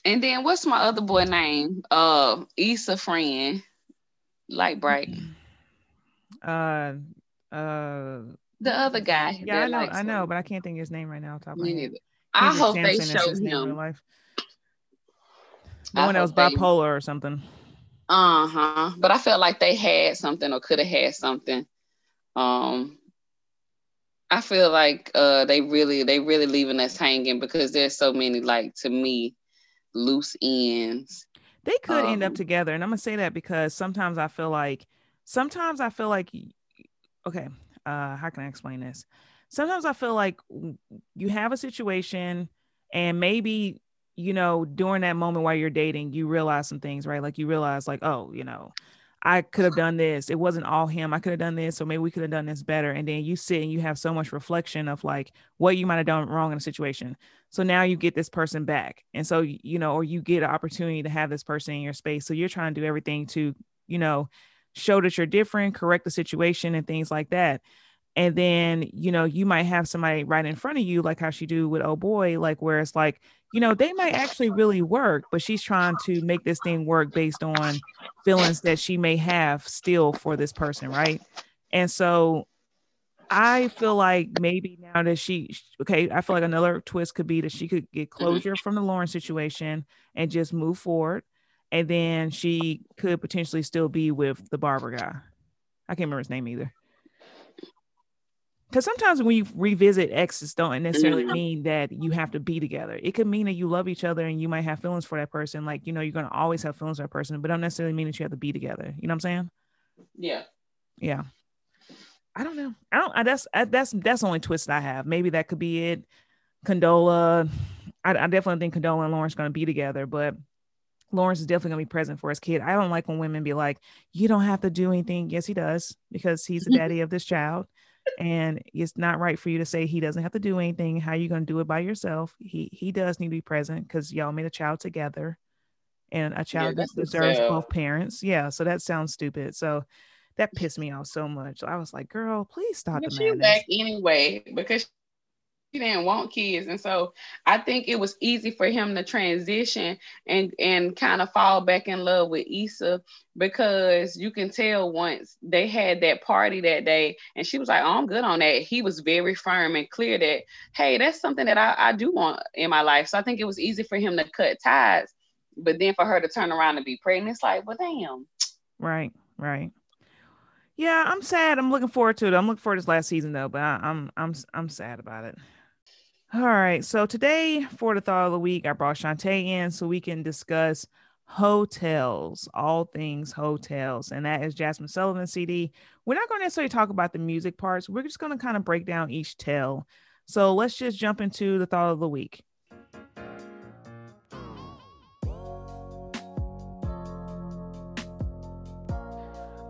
And then what's my other boy name? Uh, Issa friend, light bright. Uh, uh, the other guy. Yeah, I know, I know, but I can't think of his name right now. Top of my head. I hope Samson they show him. Life. The I one that was bipolar they... or something. Uh huh. But I felt like they had something or could have had something. Um, I feel like uh they really they really leaving us hanging because there's so many like to me loose ends. They could um, end up um, together, and I'm gonna say that because sometimes I feel like sometimes I feel like okay, uh, how can I explain this? Sometimes I feel like you have a situation and maybe, you know, during that moment while you're dating, you realize some things, right? Like you realize, like, oh, you know, I could have done this. It wasn't all him. I could have done this, or maybe we could have done this better. And then you sit and you have so much reflection of like what you might have done wrong in a situation. So now you get this person back. And so, you know, or you get an opportunity to have this person in your space. So you're trying to do everything to, you know, show that you're different, correct the situation, and things like that and then you know you might have somebody right in front of you like how she do with oh boy like where it's like you know they might actually really work but she's trying to make this thing work based on feelings that she may have still for this person right? And so i feel like maybe now that she okay i feel like another twist could be that she could get mm-hmm. closure from the lauren situation and just move forward and then she could potentially still be with the barber guy. I can't remember his name either because sometimes when you revisit exes don't necessarily mm-hmm. mean that you have to be together. It could mean that you love each other and you might have feelings for that person like you know you're going to always have feelings for that person but don't necessarily mean that you have to be together. You know what i'm saying? Yeah. Yeah. I don't know. I don't I, that's I, that's that's the only twist i have. Maybe that could be it. Condola i, I definitely think condola and lawrence going to be together but Lawrence is definitely gonna be present for his kid. I don't like when women be like, "You don't have to do anything." Yes, he does because he's the daddy of this child and it's not right for you to say he doesn't have to do anything. How you going to do it by yourself? He he does need to be present because y'all made a child together, and a child yeah, deserves both parents. Yeah, so that sounds stupid. So that pissed me off so much. I was like, "Girl, please stop the madness." back anyway because didn't want kids and so i think it was easy for him to transition and and kind of fall back in love with Issa because you can tell once they had that party that day and she was like oh, i'm good on that he was very firm and clear that hey that's something that I, I do want in my life so i think it was easy for him to cut ties but then for her to turn around and be pregnant it's like well damn right right yeah, I'm sad. I'm looking forward to it. I'm looking forward to this last season though, but I, I'm I'm I'm sad about it. All right. So today for the thought of the week, I brought Shantae in so we can discuss Heaux Tales, all things Heaux Tales. And that is Jazmine Sullivan CD. We're not going to necessarily talk about the music parts. We're just going to kind of break down each tale. So let's just jump into the thought of the week.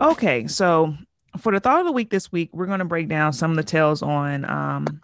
Okay, so for the thought of the week this week, we're going to break down some of the tales on um,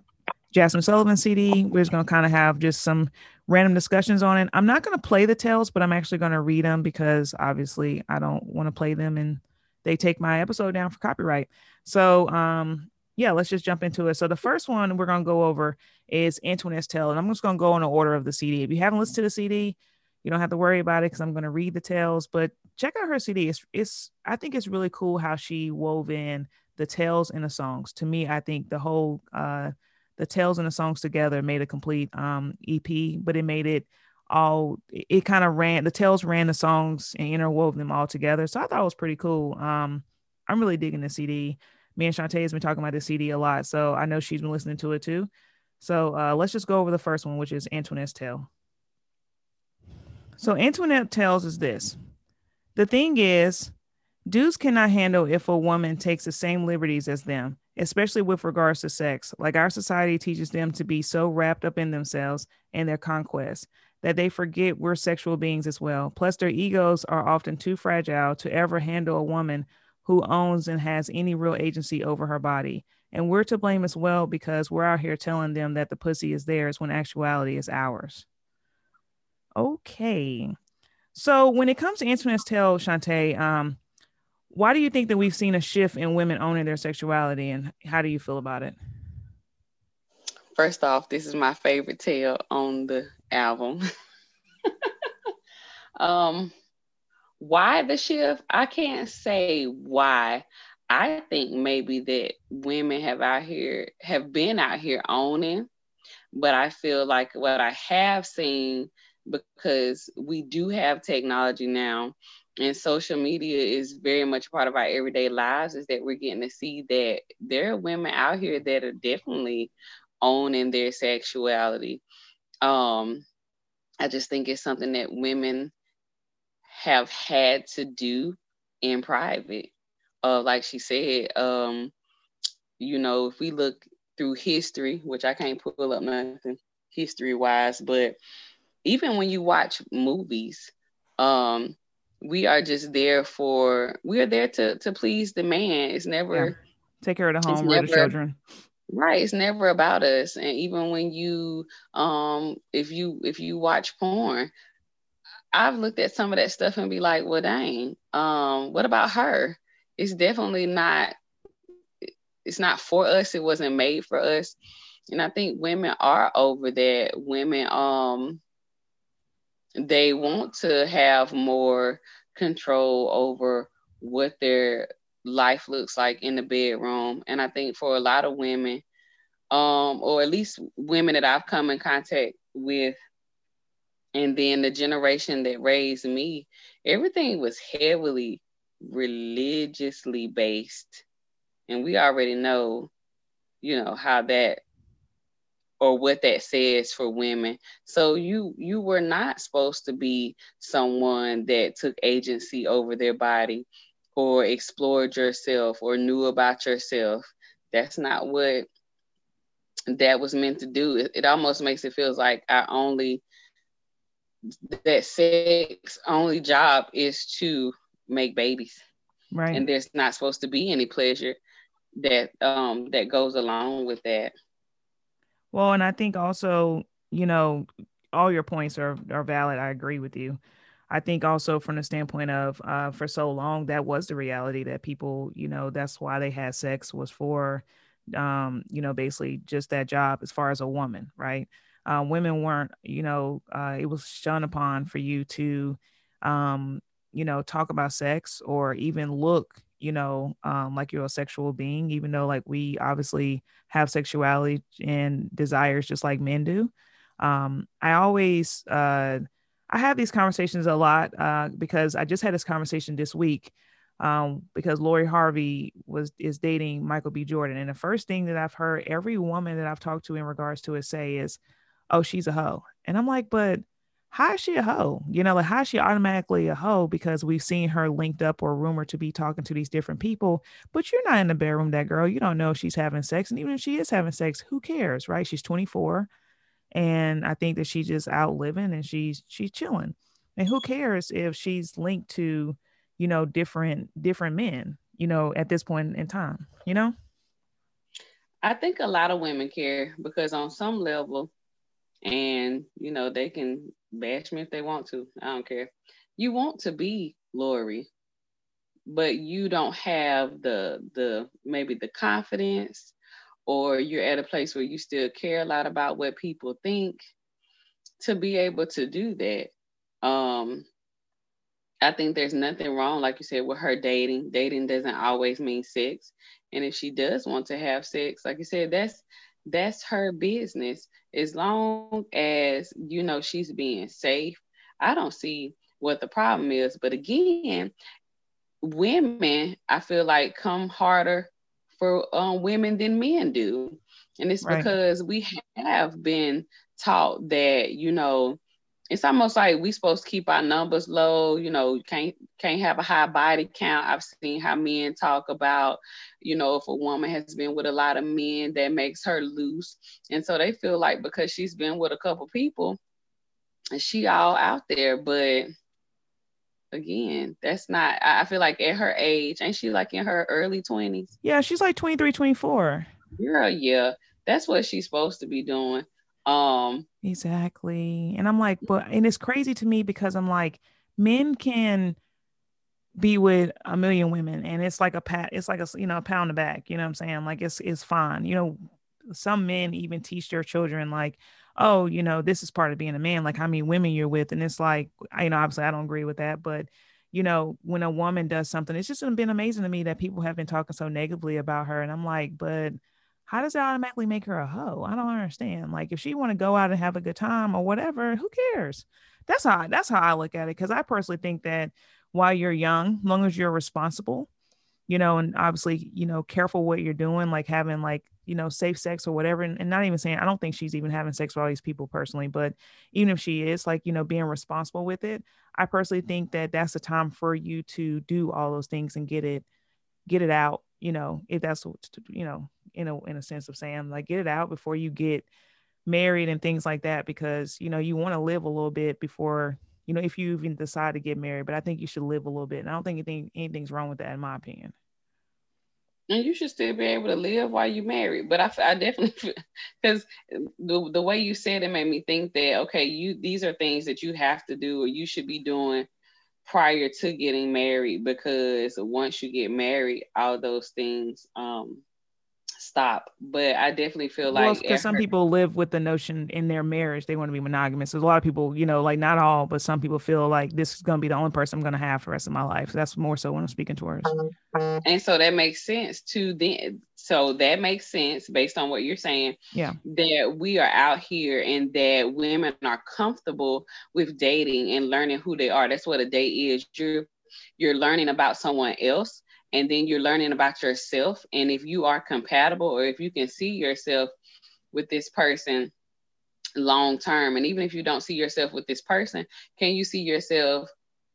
Jazmine Sullivan CD. We're just going to kind of have just some random discussions on it. I'm not going to play the tales, but I'm actually going to read them because obviously I don't want to play them and they take my episode down for copyright. So, um, yeah, let's just jump into it. So the first one we're going to go over is Antoinette's Tale, and I'm just going to go in the order of the CD. If you haven't listened to the CD, you don't have to worry about it because I'm going to read the tales. But check out her CD. It's, it's I think it's really cool how she wove in the tales and the songs. To me, I think the whole uh, the tales and the songs together made a complete um, EP, but it made it all it, kind of ran the tales ran the songs and interwove them all together. So I thought it was pretty cool. Um, I'm really digging the CD. Me and Shantae has been talking about the CD a lot, so I know she's been listening to it too. So uh, let's just go over the first one, which is Antoinette's Tale. So Antoinette tells us this. The thing is, dudes cannot handle if a woman takes the same liberties as them, especially with regards to sex. Like our society teaches them to be so wrapped up in themselves and their conquest that they forget we're sexual beings as well. Plus, their egos are often too fragile to ever handle a woman who owns and has any real agency over her body. And we're to blame as well because we're out here telling them that the pussy is theirs when actuality is ours. Okay. So when it comes to Antoinette's Tale, Shantae, um, why do you think that we've seen a shift in women owning their sexuality and how do you feel about it? First off, this is my favorite tale on the album. um, why the shift? I can't say why. I think maybe that women have out here have been out here owning, but I feel like what I have seen because we do have technology now and social media is very much part of our everyday lives is that we're getting to see that there are women out here that are definitely owning their sexuality. Um i just think it's something that women have had to do in private. Uh like she said um you know if we look through history which i can't pull up nothing history wise but even when you watch movies, um, we are just there for we are there to to please the man. It's never yeah. take care of the home or the children. Right. It's never about us. And even when you um if you if you watch porn, I've looked at some of that stuff and be like, well dang, um, what about her? It's definitely not it's not for us. It wasn't made for us. And I think women are over that. Women um they want to have more control over what their life looks like in the bedroom. And I think for a lot of women, um, or at least women that I've come in contact with, and then the generation that raised me, everything was heavily religiously based. And we already know, you know, how that or what that says for women. So you you were not supposed to be someone that took agency over their body or explored yourself or knew about yourself. That's not what that was meant to do. It, it almost makes it feels like our only that sex only job is to make babies. Right. And there's not supposed to be any pleasure that um that goes along with that. Well, and I think also, you know, all your points are are valid. I agree with you. I think also from the standpoint of uh, for so long that was the reality that people, you know, that's why they had sex was for, um, you know, basically just that job as far as a woman, right? Uh, women weren't, you know, uh, it was shunned upon for you to, um, you know, talk about sex or even look you know, um, like you're a sexual being, even though like we obviously have sexuality and desires just like men do. Um, I always, uh, I have these conversations a lot uh, because I just had this conversation this week um, because Lori Harvey was is dating Michael B. Jordan, and the first thing that I've heard every woman that I've talked to in regards to it say is, "Oh, she's a hoe," and I'm like, but how is she a hoe? You know, like how is she automatically a hoe because we've seen her linked up or rumored to be talking to these different people, but you're not in the bedroom, that girl. You don't know if she's having sex. And even if she is having sex, who cares, right? She's 24. And I think that she's just out living and she's she's chilling. And who cares if she's linked to, you know, different different men, you know, at this point in time, you know? I think a lot of women care because on some level, and you know, they can bash me if they want to. I don't care. You want to be Lori, but you don't have the the maybe the confidence or you're at a place where you still care a lot about what people think to be able to do that. Um I think there's nothing wrong, like you said, with her dating. Dating doesn't always mean sex. And if she does want to have sex, like you said, that's that's her business as long as you know she's being safe i don't see what the problem is but again women i feel like come harder for um, women than men do and it's right. because we have been taught that you know it's almost like we supposed to keep our numbers low you know can't can't have a high body count. I've seen how men talk about you know if a woman has been with a lot of men that makes her loose. And so they feel like because she's been with a couple people and she all out there. But again that's not i feel like at her age ain't she like in her early 20s yeah she's like 23 24 yeah yeah that's what she's supposed to be doing um exactly. And I'm like, but and it's crazy to me because I'm like, men can be with a million women and it's like a pat it's like a you know a pound of back you know what i'm saying? Like it's it's fine. You know some men even teach their children like oh you know this is part of being a man like how many women you're with. And it's like you know obviously i don't agree with that but you know when a woman does something it's just been amazing to me that people have been talking so negatively about her and i'm like but how does that automatically make her a hoe? I don't understand. Like if she want to go out and have a good time or whatever, who cares? That's how that's how I look at it. Cause I personally think that while you're young, as long as you're responsible, you know, and obviously, you know, careful what you're doing, like having like, you know, safe sex or whatever. And, and not even saying I don't think she's even having sex with all these people personally, but even if she is, like, you know, being responsible with it, I personally think that that's the time for you to do all those things and get it, get it out, you know, if that's what you know, in a in a sense of saying like get it out before you get married and things like that because you know you want to live a little bit before you know if you even decide to get married but i think you should live a little bit and i don't think anything anything's wrong with that in my opinion. And you should still be able to live while you're married but i, I definitely because the, the way you said it made me think that okay you these are things that you have to do or you should be doing prior to getting married because once you get married all those things um stop. But I definitely feel like because some people live with the notion in their marriage they want to be monogamous. There's a lot of people, you know, like not all, but some people feel like this is going to be the only person I'm going to have for the rest of my life. So that's more so when I'm speaking towards. And so that makes sense to then. So that makes sense based on what you're saying. Yeah. That we are out here and that women are comfortable with dating and learning who they are. That's what a date is. You're you're learning about someone else and then you're learning about yourself. And if you are compatible or if you can see yourself with this person long term and even if you don't see yourself with this person can you see yourself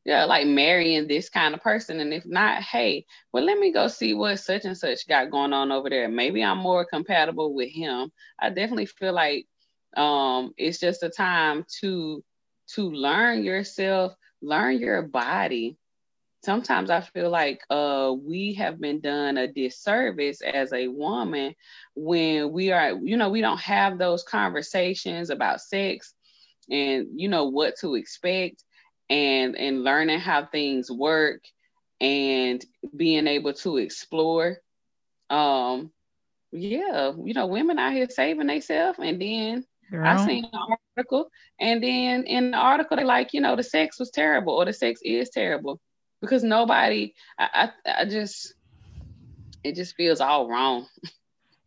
yeah like marrying this kind of person? And if not hey well let me go see what such and such got going on over there. Maybe i'm more compatible with him. I definitely feel like um it's just a time to to learn yourself learn your body sometimes I feel like uh, we have been done a disservice as a woman when we are, you know, we don't have those conversations about sex and you know what to expect and and learning how things work and being able to explore. Um, yeah, you know, women out here saving themselves and then Girl. I seen an article, and then in the article, they like, you know, the sex was terrible or the sex is terrible because nobody I, I, I just it just feels all wrong.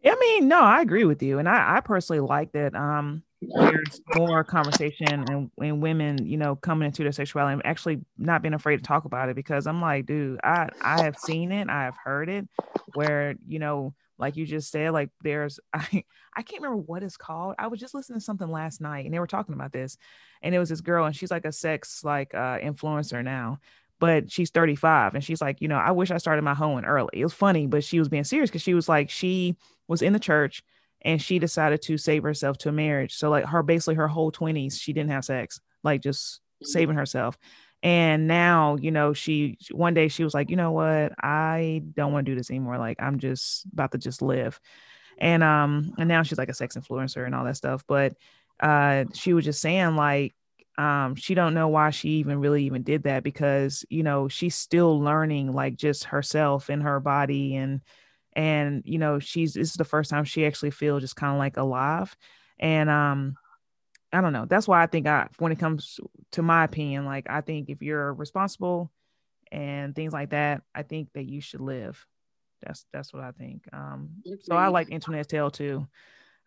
I mean, no, I agree with you. And I, I personally like that um there's more conversation and, and women, you know, coming into their sexuality and actually not being afraid to talk about it because I'm like, dude, I I have seen it, I have heard it where, you know, like you just said like there's i i can't remember what it's called i was just listening to something last night and they were talking about this and it was this girl and she's like a sex like uh influencer now but she's 35 and she's like you know i wish i started my hoeing early. It was funny but she was being serious because she was like she was in the church and she decided to save herself to a marriage. So like her basically her whole 20s she didn't have sex like just mm-hmm. saving herself. And now you know she one day she was like you know what? I don't want to do this anymore. Like i'm just about to just live. And um and now she's like a sex influencer and all that stuff but uh she was just saying like um she don't know why she even really even did that because you know she's still learning like just herself and her body and and you know she's this is the first time she actually feels just kind of like alive and um I don't know. That's why I think I, when it comes to my opinion, like I think if you're responsible and things like that, I think that you should live. That's that's what I think. Um, so I like Antoinette's Tale too.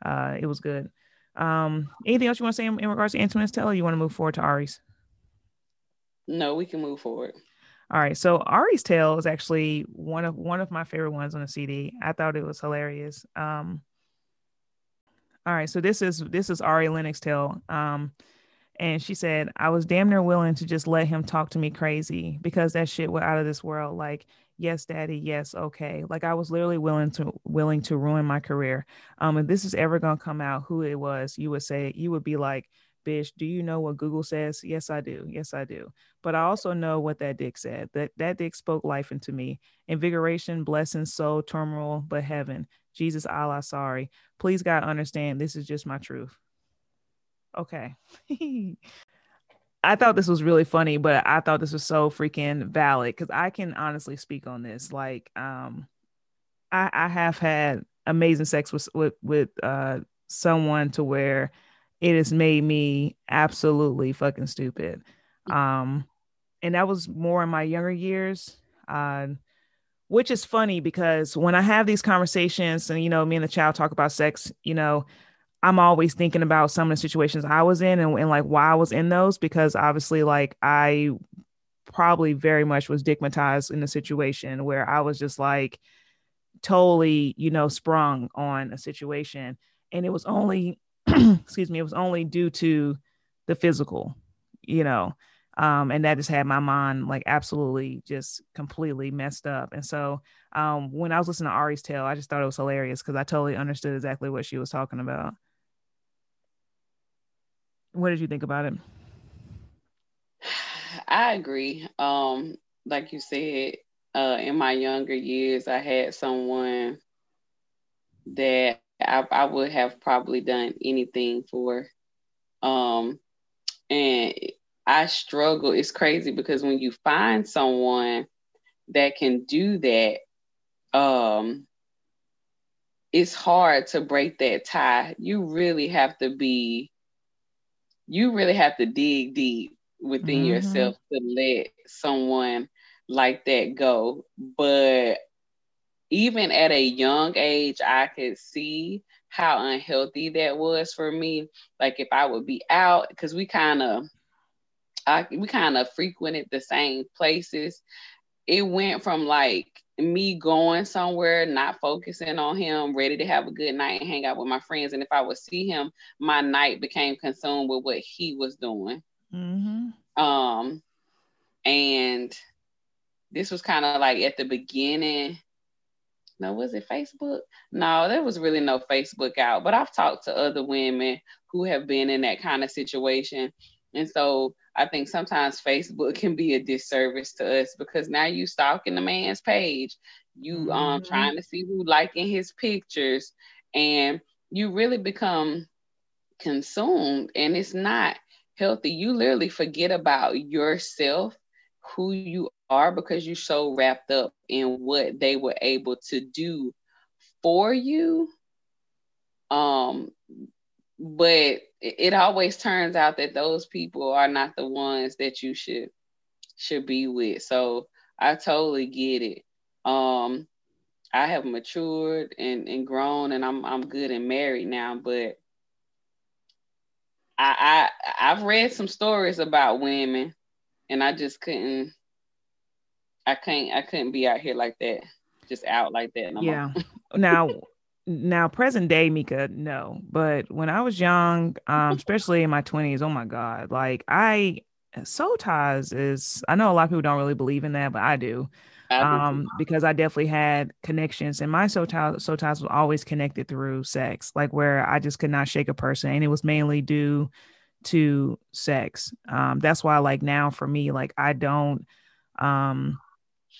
Uh, it was good. Um, anything else you want to say in, in regards to Antoinette's Tale, or you want to move forward to Ari's? No, we can move forward. All right. So Ari's Tale is actually one of one of my favorite ones on the CD. I thought it was hilarious. Um, all right, so this is this is Ari Lennox tale. Um, and she said, I was damn near willing to just let him talk to me crazy because that shit was out of this world. Like, yes, daddy, yes, okay. Like I was literally willing to willing to ruin my career. Um, if this is ever gonna come out who it was, you would say you would be like, bitch, do you know what Google says? Yes, I do. Yes, I do. But I also know what that dick said. That that dick spoke life into me. Invigoration, blessing, soul, turmoil, but heaven. Jesus, Allah, sorry. Please, God, understand this is just my truth. Okay. I thought this was really funny, but I thought this was so freaking valid because I can honestly speak on this. Like, um, I, I have had amazing sex with with with uh someone to where it has made me absolutely fucking stupid. Um, and that was more in my younger years. Uh, which is funny because when I have these conversations and, you know, me and the child talk about sex, you know, I'm always thinking about some of the situations I was in and, and like why I was in those because obviously, like, I probably very much was stigmatized in a situation where I was just like totally, you know, sprung on a situation. And it was only, excuse me, it was only due to the physical, you know um, and that just had my mind like absolutely just completely messed up. And so um, when I was listening to Ari's tale, I just thought it was hilarious because I totally understood exactly what she was talking about. What did you think about it? I agree. Um, like you said, uh, in my younger years, I had someone that I, I would have probably done anything for. Um, and I struggle. It's crazy because when you find someone that can do that, um, it's hard to break that tie. You really have to be, you really have to dig deep within mm-hmm. yourself to let someone like that go. But even at a young age, I could see how unhealthy that was for me. Like if I would be out, because we kind of I we kind of frequented the same places. It went from like me going somewhere, not focusing on him, ready to have a good night and hang out with my friends. And if I would see him, my night became consumed with what he was doing. Mm-hmm. Um, and this was kind of like at the beginning. No, was it Facebook? No, there was really no Facebook out. But I've talked to other women who have been in that kind of situation. And so I think sometimes Facebook can be a disservice to us because now you stalking the man's page, you um mm-hmm. trying to see who liking his pictures, and you really become consumed, and it's not healthy. You literally forget about yourself, who you are, because you're so wrapped up in what they were able to do for you. Um, but it always turns out that those people are not the ones that you should should be with. So I totally get it. Um, I have matured and, and grown and I'm I'm good and married now, but I, I I've read some stories about women and I just couldn't I can't I couldn't be out here like that, just out like that no yeah. now now present day Mika, no. But when I was young, um, especially in my 20s, oh my God, like I soul ties is I know a lot of people don't really believe in that, but I do. Um, because I definitely had connections and my soul ties, soul ties was always connected through sex, like where I just could not shake a person. And it was mainly due to sex. Um, that's why like now for me, like I don't um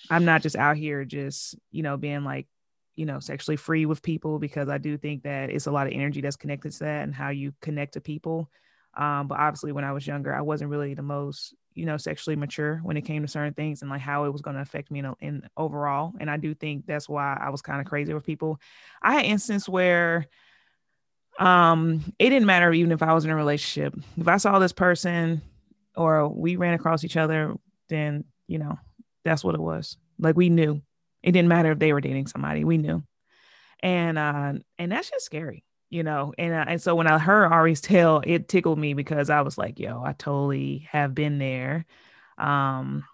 I'm not just out here just, you know, being like you know sexually free with people because i do think that it's a lot of energy that's connected to that and how you connect to people. Um, but obviously when i was younger i wasn't really the most you know sexually mature when it came to certain things and like how it was going to affect me in, in overall. And i do think that's why i was kind of crazy with people. I had instance where um it didn't matter even if i was in a relationship. If i saw this person or we ran across each other then you know that's what it was. Like we knew it didn't matter if they were dating somebody. We knew. And uh and that's just scary, you know. And uh, and so when I heard Ari's tale, it tickled me because I was like, yo, I totally have been there. Um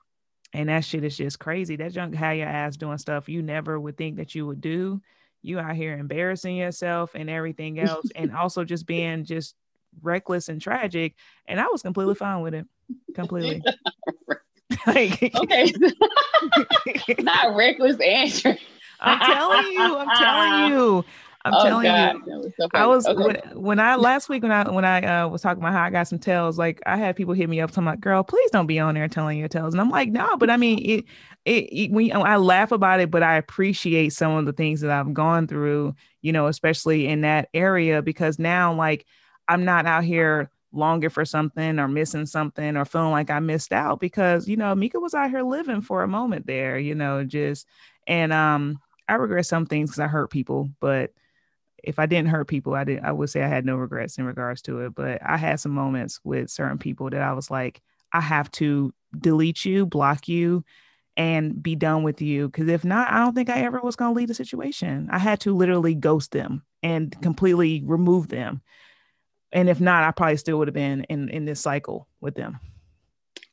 and that shit is just crazy. That junk had your ass doing stuff you never would think that you would do. You out here embarrassing yourself and everything else, and also just being just reckless and tragic. And I was completely fine with it. Completely. like okay, not reckless answer. I'm telling you, I'm telling you. I'm oh, telling God. you, so I was okay. when, when, I last week when I when I uh, was talking about how I got some tells, like I had people hit me up, talking like, "Girl, please don't be on there telling your tells," and I'm like, "No," but I mean, it, it, it we I laugh about it, but I appreciate some of the things that I've gone through, you know, especially in that area because now, like, I'm not out here longing for something or missing something or feeling like I missed out because you know Mika was out here living for a moment there, you know, just and um I regret some things because I hurt people, but if I didn't hurt people, I did I would say I had no regrets in regards to it. But I had some moments with certain people that I was like, I have to delete you, block you, and be done with you. Cause if not, I don't think I ever was gonna leave the situation. I had to literally ghost them and completely remove them and if not, I probably still would have been in in this cycle with them.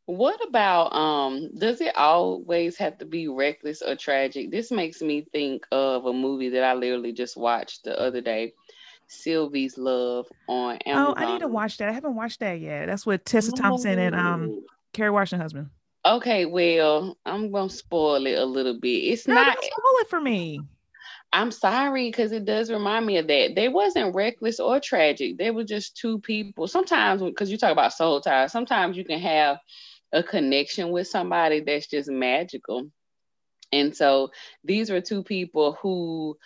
What about um does it always have to be reckless or tragic? This makes me think of a movie that I literally just watched the other day. Sylvie's Love on Amazon. Oh, I need to watch that. I haven't watched that yet. That's with Tessa Thompson and um Kerry Washington husband. Okay, well, I'm gonna spoil it a little bit. It's not spoil it for me. I'm sorry because it does remind me of that. They wasn't reckless or tragic. They were just two people. Sometimes, because you talk about soul ties, sometimes you can have a connection with somebody that's just magical. And so these were two people who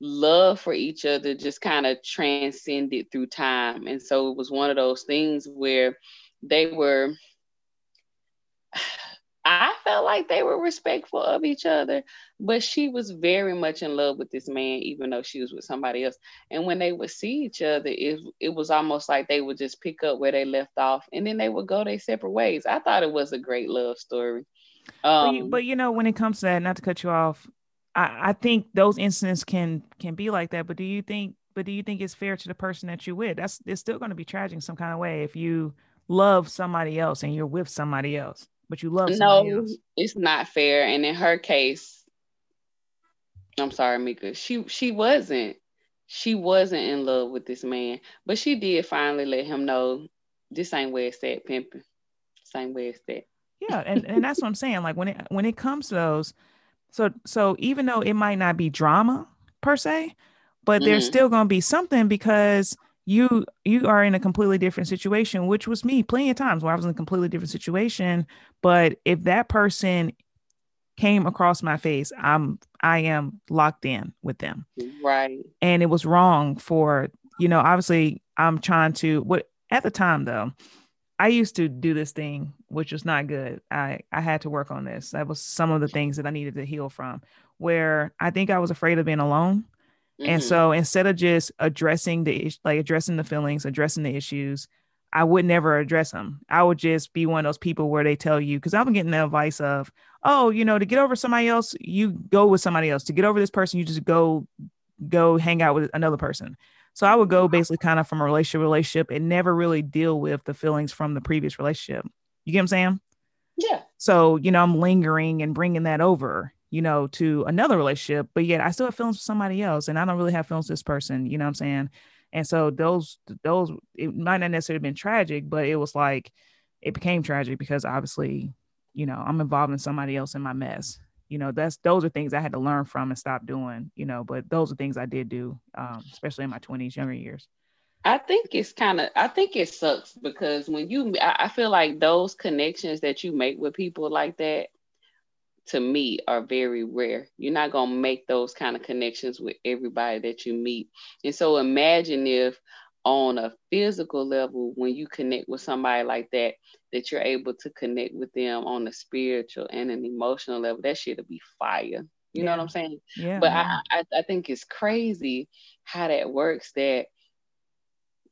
love for each other just kind of transcended through time. And so it was one of those things where they were I felt like they were respectful of each other, but she was very much in love with this man, even though she was with somebody else. And when they would see each other, it, it was almost like they would just pick up where they left off and then they would go their separate ways. I thought it was a great love story. Um, but, you, but, you, know, when it comes to that, not to cut you off, I, I think those incidents can can be like that. But do you think but do you think it's fair to the person that you're with? That's it's still going to be tragic in some kind of way if you love somebody else and you're with somebody else but you love no, else. it's not fair. And in her case, I'm sorry, Mika. She she wasn't. She wasn't in love with this man, but she did finally let him know this ain't where it's at, pimping. Same way it's at. Yeah, and, and that's what I'm saying. Like when it when it comes to those, so so even though it might not be drama per se, but mm-hmm. there's still gonna be something because you you are in a completely different situation which was me plenty of times where i was in a completely different situation. But if that person came across my face i'm i am locked in with them. Right. And it was wrong for you know obviously i'm trying to what at the time though i used to do this thing which was not good. I i had to work on this. That was some of the things that i needed to heal from where i think i was afraid of being alone Mm-hmm. And so instead of just addressing the like addressing the feelings, addressing the issues, I would never address them. I would just be one of those people where they tell you because I'm getting the advice of, oh, you know, to get over somebody else, you go with somebody else. To get over this person, you just go go hang out with another person. So I would go basically kind of from a relationship relationship and never really deal with the feelings from the previous relationship. You get what I'm saying? Yeah. So, you know, I'm lingering and bringing that over you know, to another relationship, but yet I still have feelings for somebody else and I don't really have feelings for this person, you know what I'm saying? And so those those it might not necessarily been tragic, but it was like it became tragic because obviously, you know, I'm involved in somebody else in my mess. You know, that's those are things I had to learn from and stop doing, you know, but those are things I did do, um, especially in my 20s, younger years. I think it's kind of I think it sucks because when you I feel like those connections that you make with people like that to me are very rare. You're not going to make those kind of connections with everybody that you meet. And so imagine if on a physical level when you connect with somebody like that that you're able to connect with them on a spiritual and an emotional level that shit'll be fire you yeah. know what i'm saying yeah but I, I i think it's crazy how that works that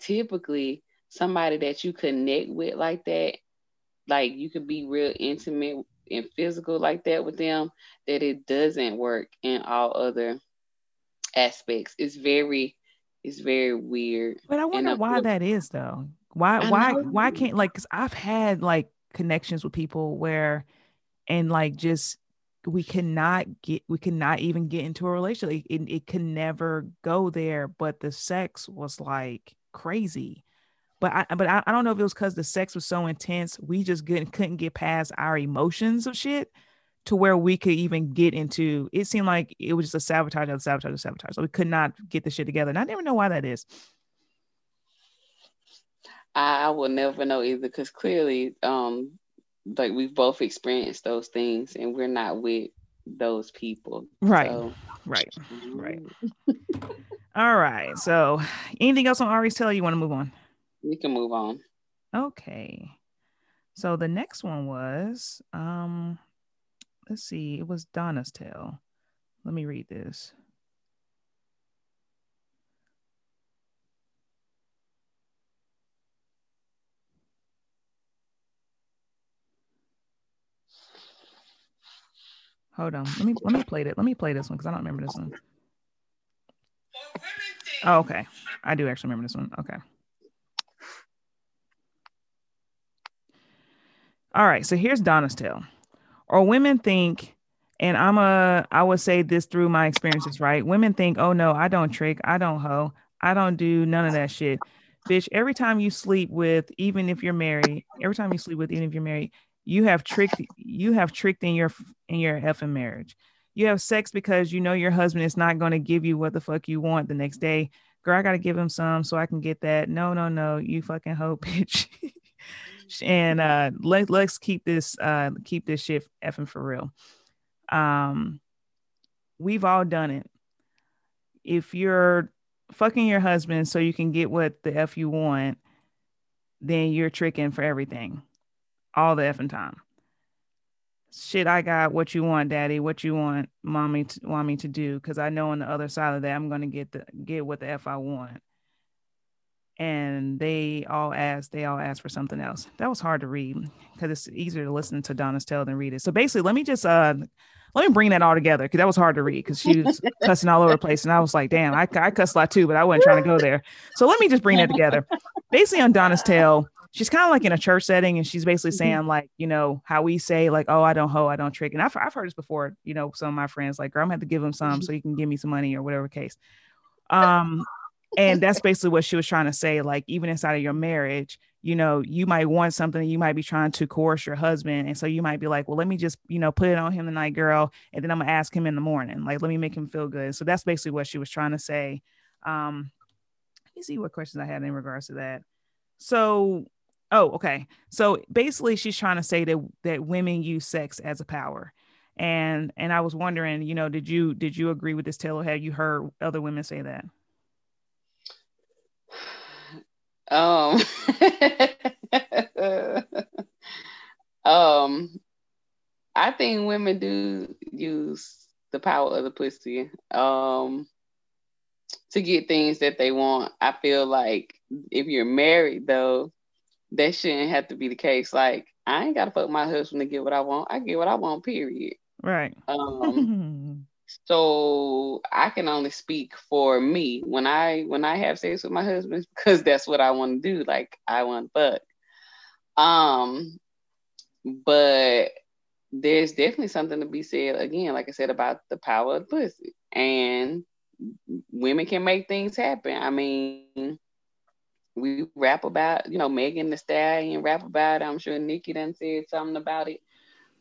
typically somebody that you connect with like that like you could be real intimate and physical like that with them that it doesn't work in all other aspects. It's very it's very weird. But I wonder why that is though. Why I why know. why can't like cuz I've had like connections with people where and like just we cannot get we cannot even get into a relationship it, it can never go there but the sex was like crazy but I but I, I don't know if it was because the sex was so intense, we just couldn't couldn't get past our emotions of shit to where we could even get into it seemed like it was just a sabotage of sabotage of sabotage. So we could not get the shit together. And I didn't know why that is. I will never know either because clearly um like we've both experienced those things and we're not with those people. Right. So. Right. Right. All right. So anything else on Ari's tell you want to move on? We can move on. Okay. So the next one was um let's see, it was Donna's tale. Let me read this. Hold on. Let me let me play it. Let me play this one because I don't remember this one. Oh, okay. I do actually remember this one. Okay. All right, so here's Donna's tale. Or women think, and I'm a, I would say this through my experiences, right? Women think, oh no, I don't trick, I don't hoe, I don't do none of that shit. Bitch, every time you sleep with, even if you're married, every time you sleep with, even if you're married, you have tricked, you have tricked in your in your effing marriage. You have sex because you know your husband is not going to give you what the fuck you want the next day. Girl, I gotta give him some so I can get that. No, no, no, you fucking hoe, bitch and uh let, let's keep this uh keep this shit effing for real. Um we've all done it. If you're fucking your husband so you can get what the f you want then you're tricking for everything. All the effing time. Shit i got what you want daddy. What you want mommy to, want me to do? Because i know on the other side of that i'm to get the get what the f i want and they all asked they all asked for something else. That was hard to read because it's easier to listen to donna's tale than read it. So basically let me just uh let me bring that all together because that was hard to read because she was cussing all over the place and i was like damn I, I cuss a lot too but i wasn't trying to go there. So let me just bring that together. Basically on donna's tale she's kind of like in a church setting and she's basically mm-hmm. saying like you know how we say like oh i don't hoe i don't trick. And i've, I've heard this before you know some of my friends like girl i'm gonna have to give him some so you can give me some money or whatever case. Um and that's basically what she was trying to say like even inside of your marriage you know you might want something you might be trying to coerce your husband. And so you might be like well let me just you know put it on him tonight girl and then i'm gonna ask him in the morning. Like let me make him feel good. So that's basically what she was trying to say. Um let me see what questions i had in regards to that. So oh okay. So basically she's trying to say that that women use sex as a power. And and i was wondering you know did you did you agree with this tale or have you heard other women say that um, um, I think women do use the power of the pussy um, to get things that they want. I feel like if you're married, though, that shouldn't have to be the case. Like, I ain't got to fuck my husband to get what I want. I get what I want, period. Right. Um, so I can only speak for me when I when I have sex with my husband because that's what I want to do. Like I want fuck. Um, but there's definitely something to be said again, like I said, about the power of pussy. And women can make things happen. I mean, we rap about, you know, Megan Thee Stallion rap about it. I'm sure Nicki done said something about it.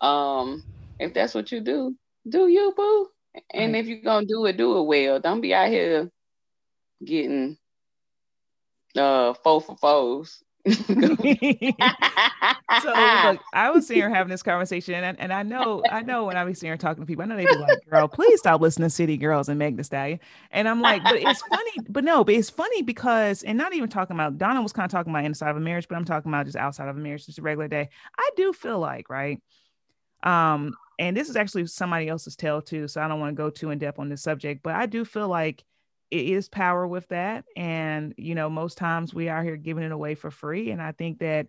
Um, if that's what you do, do you, boo? And if you're gonna do it, do it well. Don't be out here getting uh four for foes. so look, I was seeing her having this conversation, and, and I know, I know when I be seeing her talking to people, I know they be like, "Girl, please stop listening to City Girls and Meg Thee Stallion." And I'm like, but it's funny, but no, but it's funny because, and not even talking about Donna was kind of talking about inside of a marriage, but I'm talking about just outside of a marriage, just a regular day. I do feel like, right, um, and this is actually somebody else's tale too, so I don't want to go too in depth on this subject, but I do feel like it is power with that. And, you know, most times we are here giving it away for free. And I think that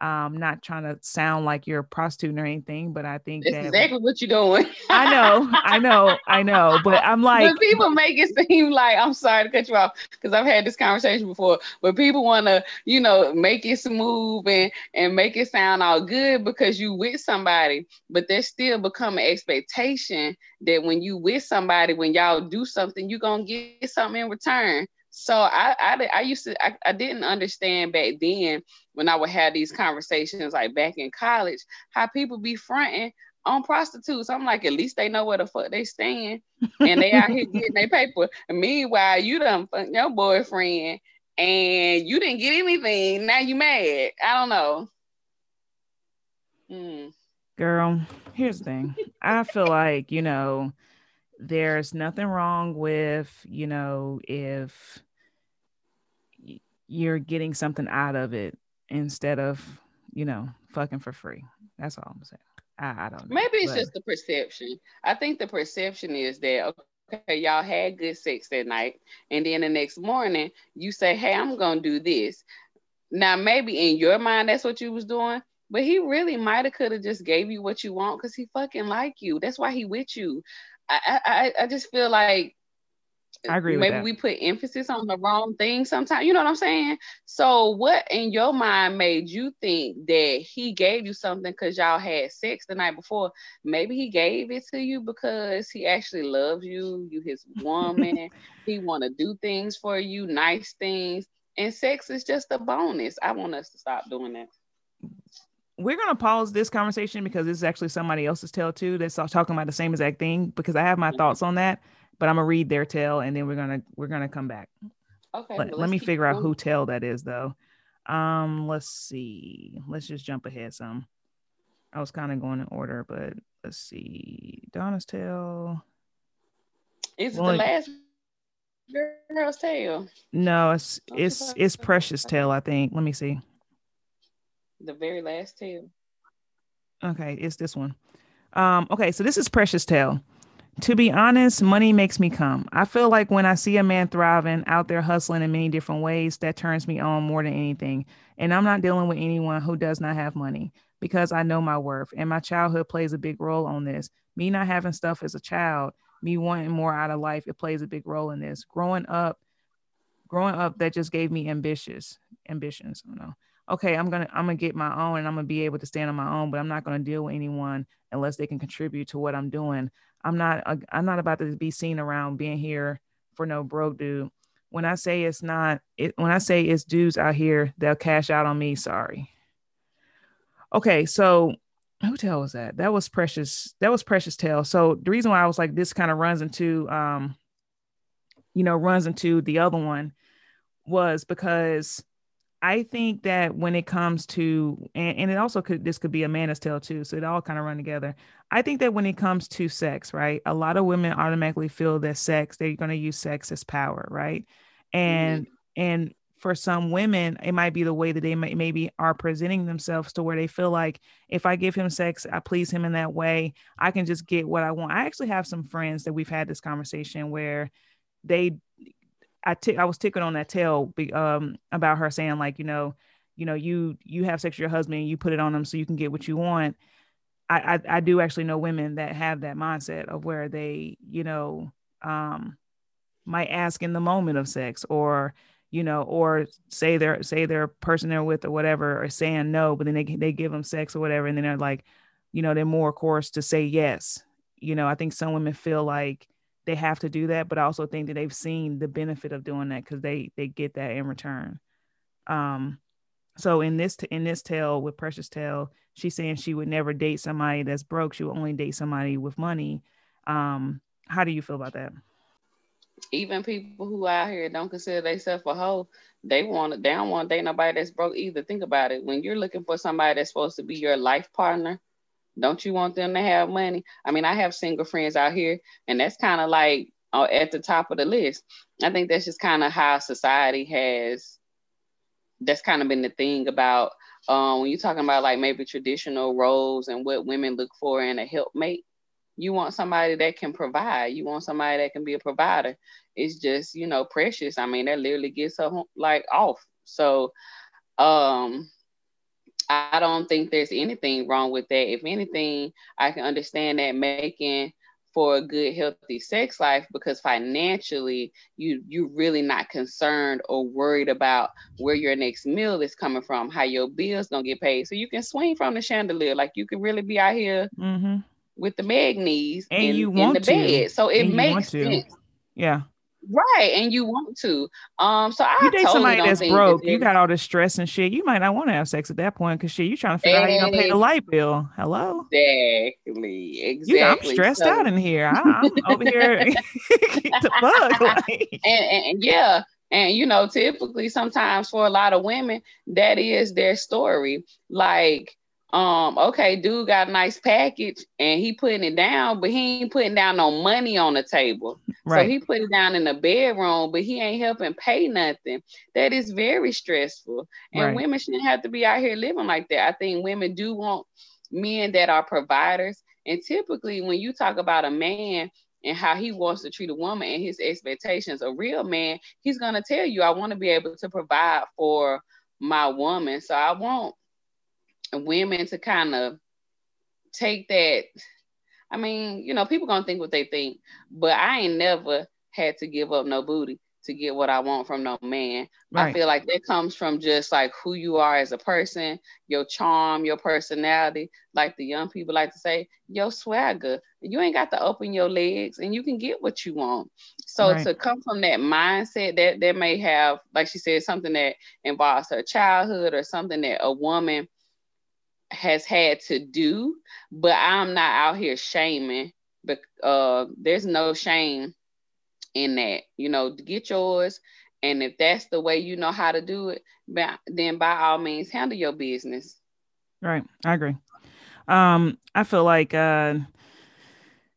um not trying to sound like you're a prostitute or anything but i think that's exactly what you're doing. I know i know i know but i'm like but people make it seem like i'm sorry to cut you off because i've had this conversation before but people want to you know make it smooth and and make it sound all good because you with somebody but there's still become an expectation that when you with somebody when y'all do something you're gonna get something in return. So I, I, I used to, I, I didn't understand back then when I would have these conversations, like back in college, how people be fronting on prostitutes. I'm like, at least they know where the fuck they stand, and they out here getting their paper. And meanwhile, you done fuck your boyfriend, and you didn't get anything. Now you mad. I don't know. Mm. Girl, here's the thing. I feel like you know there's nothing wrong with you know if you're getting something out of it instead of you know fucking for free. That's all i'm saying. I, I don't know maybe it's but... just the perception. I think the perception is that okay y'all had good sex that night and then the next morning you say hey i'm gonna do this. Now maybe in your mind that's what you was doing but he really might have could have just gave you what you want because he fucking like you. That's why he with you. I, I, I just feel like I agree. Maybe we put emphasis on the wrong thing sometimes. You know what I'm saying? So, what in your mind made you think that he gave you something because y'all had sex the night before? Maybe he gave it to you because he actually loves you. You his woman. he want to do things for you, nice things, and sex is just a bonus. I want us to stop doing that we're gonna pause this conversation because this is actually somebody else's tale too that's talking about the same exact thing because I have my mm-hmm. thoughts on that, but I'm gonna read their tale and then we're gonna we're gonna come back. Okay. Let, well, let me figure going. out who tale that is though. Um, let's see. Let's just jump ahead some. I was kind of going in order, but let's see. Donna's tale. Is well, it the last girl's tale? No, it's it's it's Precious tale. I think. Let me see the very last tale. Okay, it's this one. Um, okay, so this is Precious Tale. To be honest, money makes me come. I feel like when I see a man thriving out there hustling in many different ways, that turns me on more than anything. And I'm not dealing with anyone who does not have money because I know my worth. And my childhood plays a big role on this. Me not having stuff as a child, me wanting more out of life, it plays a big role in this. Growing up, growing up, that just gave me ambitious ambitions. I don't know okay, I'm gonna I'm gonna get my own and I'm gonna be able to stand on my own, but I'm not gonna deal with anyone unless they can contribute to what I'm doing. I'm not uh, I'm not about to be seen around being here for no broke dude. When I say it's not it when I say it's dudes out here, they'll cash out on me. Sorry. Okay, so who tell was that? That was precious. That was precious tale. So the reason why I was like this kind of runs into um, you know, runs into the other one was because I think that when it comes to, and, and, it also could, this could be a man's tale too. So it all kind of run together. I think that when it comes to sex, right, a lot of women automatically feel that sex, they're going to use sex as power, right? And, mm-hmm. and for some women, it might be the way that they may, maybe are presenting themselves to where they feel like if I give him sex, I please him in that way, I can just get what I want. I actually have some friends that we've had this conversation where they I, t- I was ticking on that tale be, um, about her saying like, you know, you know, you you have sex with your husband, you put it on them so you can get what you want. I, I, I do actually know women that have that mindset of where they, you know, um, might ask in the moment of sex or you know, or say they're say their person they're with or whatever, or saying no, but then they they give them sex or whatever, and then they're like, you know, they're more, course, to say yes. You know, I think some women feel like they have to do that, but I also think that they've seen the benefit of doing that because they they get that in return. Um, so in this in this tale with Precious Tale, she's saying she would never date somebody that's broke. She would only date somebody with money. Um, how do you feel about that? Even people who out here don't consider themselves a hoe, they want they don't want to date nobody that's broke either. Think about it. When you're looking for somebody that's supposed to be your life partner, don't you want them to have money? I mean, I have single friends out here, and that's kind of like uh, at the top of the list. I think that's just kind of how society has. That's kind of been the thing about um, when you're talking about like maybe traditional roles and what women look for in a helpmate. You want somebody that can provide. You want somebody that can be a provider. It's just you know precious. I mean, that literally gets her like off. So, um, I don't think there's anything wrong with that. If anything, I can understand that making for a good healthy sex life because financially you you're really not concerned or worried about where your next meal is coming from how your bills gonna get paid so you can swing from the chandelier like you can really be out here mm-hmm. with the bag knees and in, you want in the to. bed so it makes sense yeah Right, and you want to. Um, so I you date totally somebody that's broke. That you got all this stress and shit. You might not want to have sex at that point because shit, you trying to figure out how you gonna pay the light bill. Hello. Exactly. Exactly. You, I'm stressed so, out in here. I, am over here the fuck. Like. And, and, and yeah, and you know, typically sometimes for a lot of women, that is their story. Like um, okay, dude got a nice package and he putting it down, but he ain't putting down no money on the table. Right. So he put it down in the bedroom, but he ain't helping pay nothing. That is very stressful. And right. women shouldn't have to be out here living like that. I think women do want men that are providers. And typically, when you talk about a man and how he wants to treat a woman and his expectations, a real man, he's going to tell you, I want to be able to provide for my woman. So I want women to kind of take that. I mean, you know, people gonna think what they think, but I ain't never had to give up no booty to get what I want from no man. Right. I feel like that comes from just like who you are as a person, your charm, your personality. Like the young people like to say, your swagger. You ain't got to open your legs and you can get what you want. So right. to come from that mindset that that may have, like she said, something that involves her childhood or something that a woman has had to do, but I'm not out here shaming. But uh, there's no shame in that. You know, get yours, and if that's the way you know how to do it, then by all means handle your business. Right, I agree. Um, I feel like uh,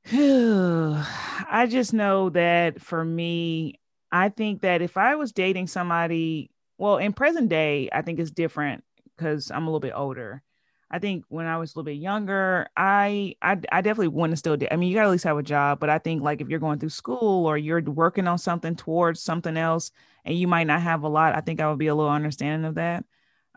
I just know that for me, I think that if I was dating somebody, well, in present day, I think it's different because I'm a little bit older. I think when I was a little bit younger, I I, I definitely want to still do. I mean, you got to at least have a job, but I think like if you're going through school or you're working on something towards something else, and you might not have a lot, I think I would be a little understanding of that.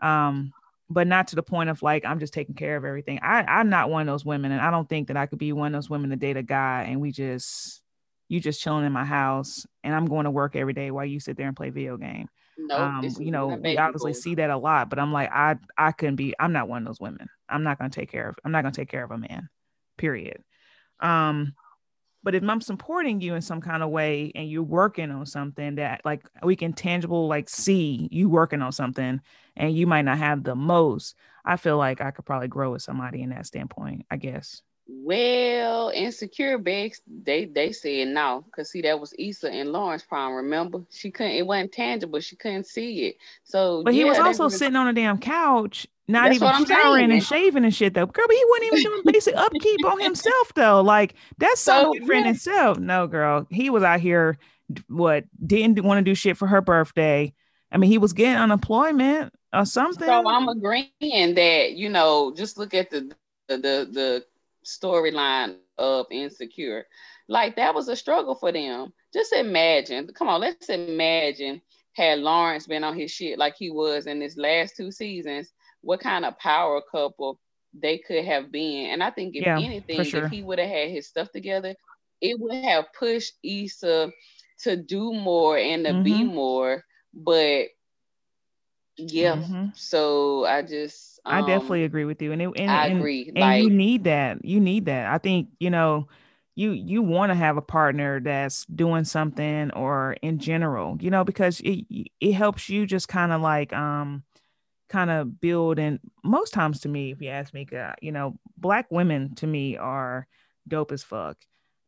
Um, but not to the point of like I'm just taking care of everything. I I'm not one of those women, and I don't think that I could be one of those women to date a guy and we just you just chilling in my house and I'm going to work every day while you sit there and play video game. No, um, you know, we obviously see that a lot, but I'm like, I I couldn't be. I'm not one of those women. I'm not gonna take care of. I'm not gonna take care of a man. Period. Um, but if I'm supporting you in some kind of way and you're working on something that like we can tangible like see you working on something and you might not have the most, I feel like I could probably grow with somebody in that standpoint. I guess. Well, insecure begs they they said no, cause see that was Issa and Lawrence prom. Remember, she couldn't. It wasn't tangible. She couldn't see it. So, but yeah, he was also was, sitting on a damn couch, not even showering saying. and shaving and shit though. Girl, but he wasn't even doing basic upkeep on himself though. Like that's so different yeah. itself. No, girl, he was out here. What didn't want to do shit for her birthday. I mean, he was getting unemployment or something. So I'm agreeing that you know, just look at the the the, the storyline of Insecure. Like that was a struggle for them. Just imagine, come on, let's imagine had Lawrence been on his shit like he was in his last two seasons, what kind of power couple they could have been. And I think if yeah, anything, sure. if he would have had his stuff together, it would have pushed Issa to do more and to mm-hmm. be more. But Yeah. Mm-hmm. So I just um, I definitely agree with you. And, it, and I and, agree. And like, you need that. You need that. I think, you know, you you want to have a partner that's doing something or in general, you know, because it it helps you just kind of like um kind of build and most times to me if you ask me you know black women to me are dope as fuck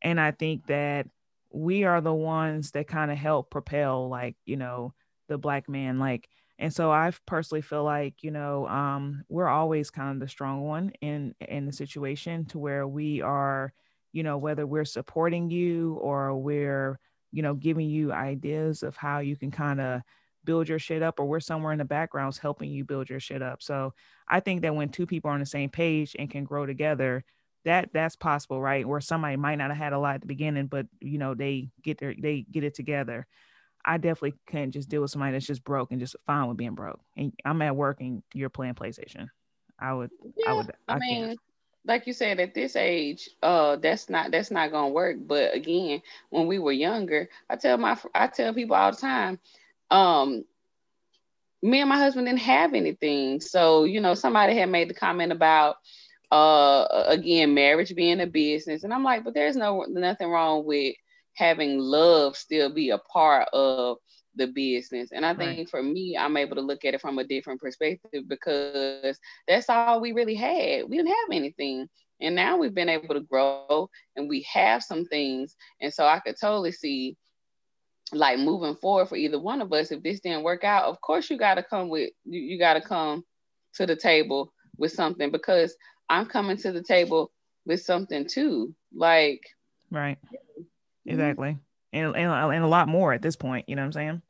and i think that we are the ones that kind of help propel like you know the black man like and so i personally feel like you know um, we're always kind of the strong one in in the situation to where we are you know whether we're supporting you or we're you know giving you ideas of how you can kind of build your shit up or we're somewhere in the backgrounds helping you build your shit up. So i think that when two people are on the same page and can grow together that that's possible right? Where somebody might not have had a lot at the beginning but you know they get their they get it together i definitely can't just deal with somebody that's just broke and just fine with being broke. And i'm at work and you're playing playstation. I would yeah, i would i, I mean can't like you said at this age uh that's not that's not gonna work. But again when we were younger i tell my i tell people all the time um me and my husband didn't have anything. So you know somebody had made the comment about uh again marriage being a business. And i'm like but there's no nothing wrong with having love still be a part of the business. And i think right. for me i'm able to look at it from a different perspective because that's all we really had. We didn't have anything. And now we've been able to grow and we have some things. And so i could totally see like moving forward for either one of us if this didn't work out of course you got to come with you, you got to come to the table with something because i'm coming to the table with something too. Like right exactly. And, and, and a lot more at this point you know what i'm saying?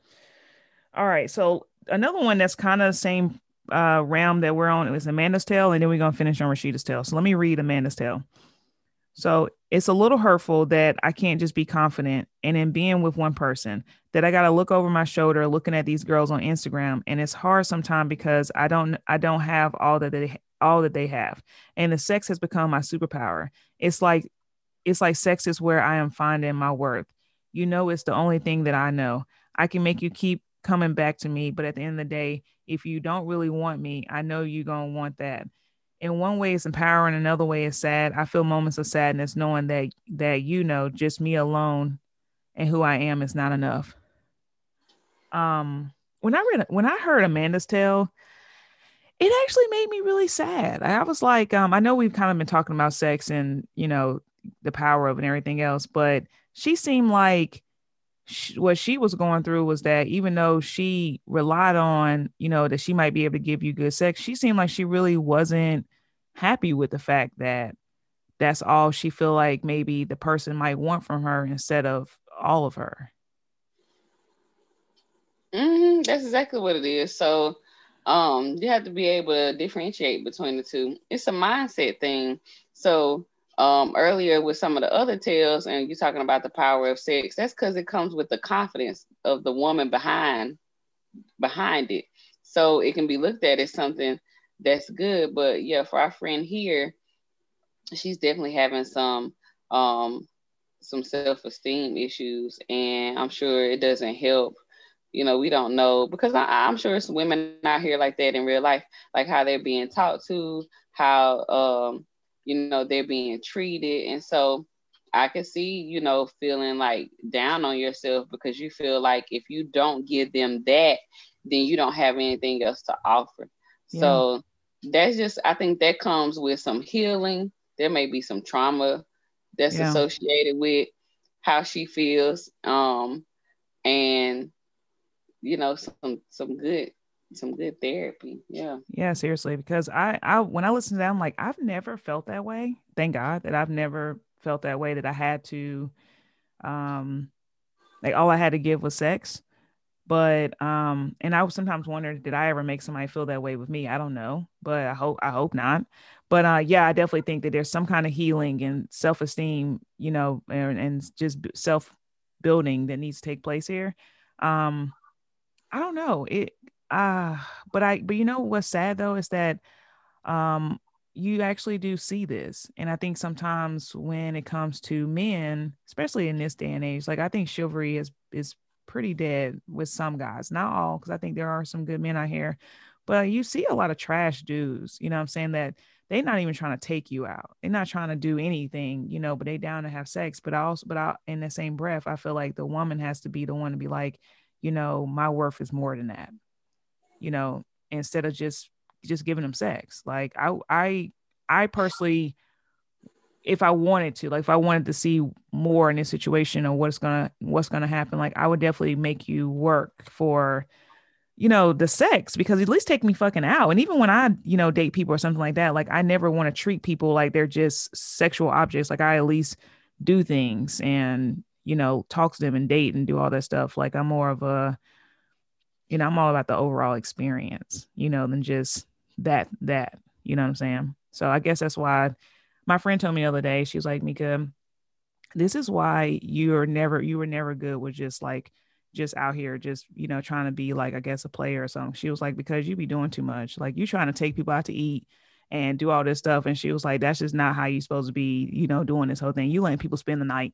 All right so another one that's kind of the same uh realm that we're on is amanda's tale and then we're gonna finish on rashida's tale. So let me read amanda's tale. So it's a little hurtful that I can't just be confident and in being with one person that I got to look over my shoulder looking at these girls on Instagram and it's hard sometimes because I don't I don't have all that they all that they have. And the sex has become my superpower. It's like it's like sex is where I am finding my worth. You know it's the only thing that I know. I can make you keep coming back to me, but at the end of the day, if you don't really want me, I know you're going to want that in one way it's empowering another way it's sad i feel moments of sadness knowing that that you know just me alone and who i am is not enough um when i read when i heard amanda's tale it actually made me really sad i was like um i know we've kind of been talking about sex and you know the power of and everything else but she seemed like she, what she was going through was that even though she relied on, you know, that she might be able to give you good sex, she seemed like she really wasn't happy with the fact that that's all she feel like maybe the person might want from her instead of all of her. Mm-hmm. That's exactly what it is. So um, you have to be able to differentiate between the two. It's a mindset thing. So um, earlier with some of the other tales, and you're talking about the power of sex. That's because it comes with the confidence of the woman behind behind it. So it can be looked at as something that's good. But yeah, for our friend here, she's definitely having some um some self-esteem issues, and I'm sure it doesn't help. You know, we don't know because I, am sure it's women out here like that in real life, like how they're being taught to, how um you know they're being treated and so i can see you know feeling like down on yourself because you feel like if you don't give them that then you don't have anything else to offer yeah. so that's just i think that comes with some healing there may be some trauma that's yeah. associated with how she feels um and you know some some good some good therapy. Yeah. Yeah, seriously. Because I, I when I listen to that, I'm like, I've never felt that way. Thank God that I've never felt that way that I had to um like all I had to give was sex. But um, and I sometimes wondering, did I ever make somebody feel that way with me? I don't know, but I hope I hope not. But uh, yeah, I definitely think that there's some kind of healing and self-esteem, you know, and, and just self building that needs to take place here. Um, I don't know. It uh but i but you know what's sad though is that um you actually do see this and i think sometimes when it comes to men especially in this day and age like i think chivalry is is pretty dead with some guys, not all, because I think there are some good men out here, but you see a lot of trash dudes, you know I'm saying, that they're not even trying to take you out. They're not trying to do anything, you know, but they down to have sex. But I also, but I, in the same breath, I feel like the woman has to be the one to be like, you know, my worth is more than that, you know, instead of just just giving them sex. Like I, I, I personally, if I wanted to, like if I wanted to see more in this situation or what's gonna what's gonna happen, like I would definitely make you work for you know, the sex because at least take me fucking out. And even when I, you know, date people or something like that, like I never want to treat people like they're just sexual objects. Like I at least do things and, you know, talk to them and date and do all that stuff. Like I'm more of a, you know, I'm all about the overall experience, you know, than just that, that, you know what I'm saying? So I guess that's why my friend told me the other day, she was like, Mika, this is why you're never, you were never good with just like, just out here just you know trying to be like i guess a player or something. She was like because you be doing too much. Like you trying to take people out to eat and do all this stuff. And she was like that's just not how you supposed to be you know doing this whole thing. You letting people spend the night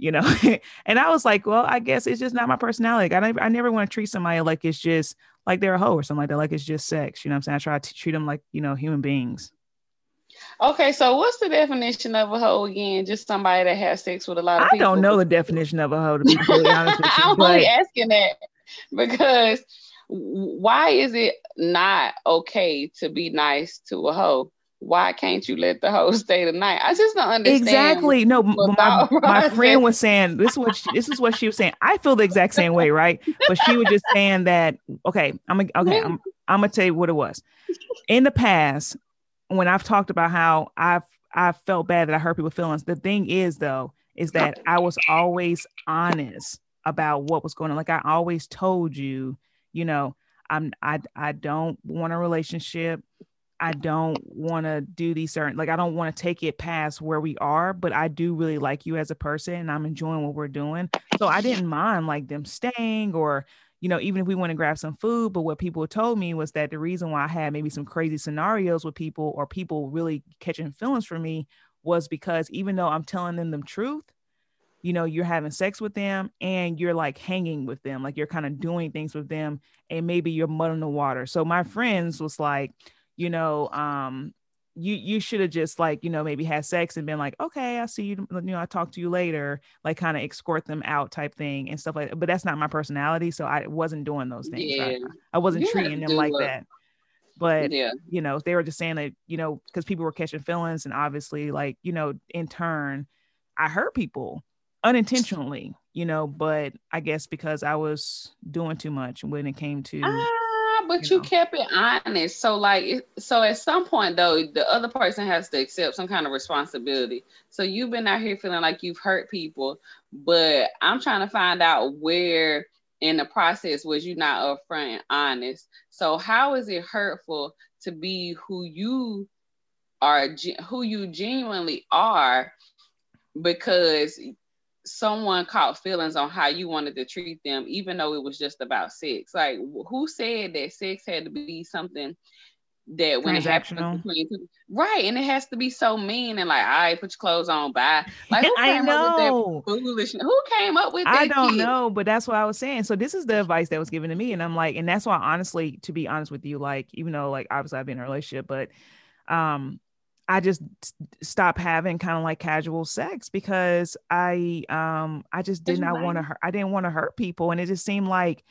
you know and i was like well i guess it's just not my personality i, I never want to treat somebody like it's just like they're a hoe or something like that like it's just sex you know i'm saying i try to treat them like you know human beings Okay, so what's the definition of a hoe again? Just somebody that has sex with a lot of I people. I don't know the definition of a hoe to be completely honest with you. I'm but... only asking that because why is it not okay to be nice to a hoe? Why can't you let the hoe stay tonight? I just don't understand. Exactly. No, my, my friend was saying this is what she, this is what she was saying. I feel the exact same way, right? But she was just saying that. Okay, I'm okay. I'm I'm gonna tell you what it was. In the past, when I've talked about how I've I felt bad that I hurt people's feelings. The thing is though, is that I was always honest about what was going on. Like I always told you, you know, I'm I I don't want a relationship. I don't want to do these certain like I don't want to take it past where we are, but I do really like you as a person and I'm enjoying what we're doing. So I didn't mind like them staying or you know, even if we went and grab some food, but what people told me was that the reason why I had maybe some crazy scenarios with people or people really catching feelings for me was because even though I'm telling them the truth, you know, you're having sex with them and you're like hanging with them, like you're kind of doing things with them, and maybe you're mud in the water. So my friends was like, you know, um, you you should have just like you know maybe had sex and been like okay i see you you know i talk to you later like kind of escort them out type thing and stuff like that. But that's not my personality so i wasn't doing those things yeah. I, I, wasn't you treating them like that. But yeah. you know they were just saying that you know because people were catching feelings and obviously like you know in turn i hurt people unintentionally you know but i guess because i was doing too much when it came to uh, but you, you know. kept it honest. So like, so at some point though, the other person has to accept some kind of responsibility. So you've been out here feeling like you've hurt people, but I'm trying to find out where in the process was you not upfront and honest. So how is it hurtful to be who you are, who you genuinely are, because someone caught feelings on how you wanted to treat them, even though it was just about sex. Like, who said that sex had to be something that when it happens between two, right, and it has to be so mean and like, all right, put your clothes on, bye. Like, who came I know. up with that foolishness? Who came up with that? I don't kid? know, but that's what I was saying. So this is the advice that was given to me, and I'm like, and that's why, honestly, to be honest with you, like, even though like obviously I've been in a relationship, but um I just stopped having kind of like casual sex because I um I just did not want to hurt I didn't want to hurt people. And it just seemed like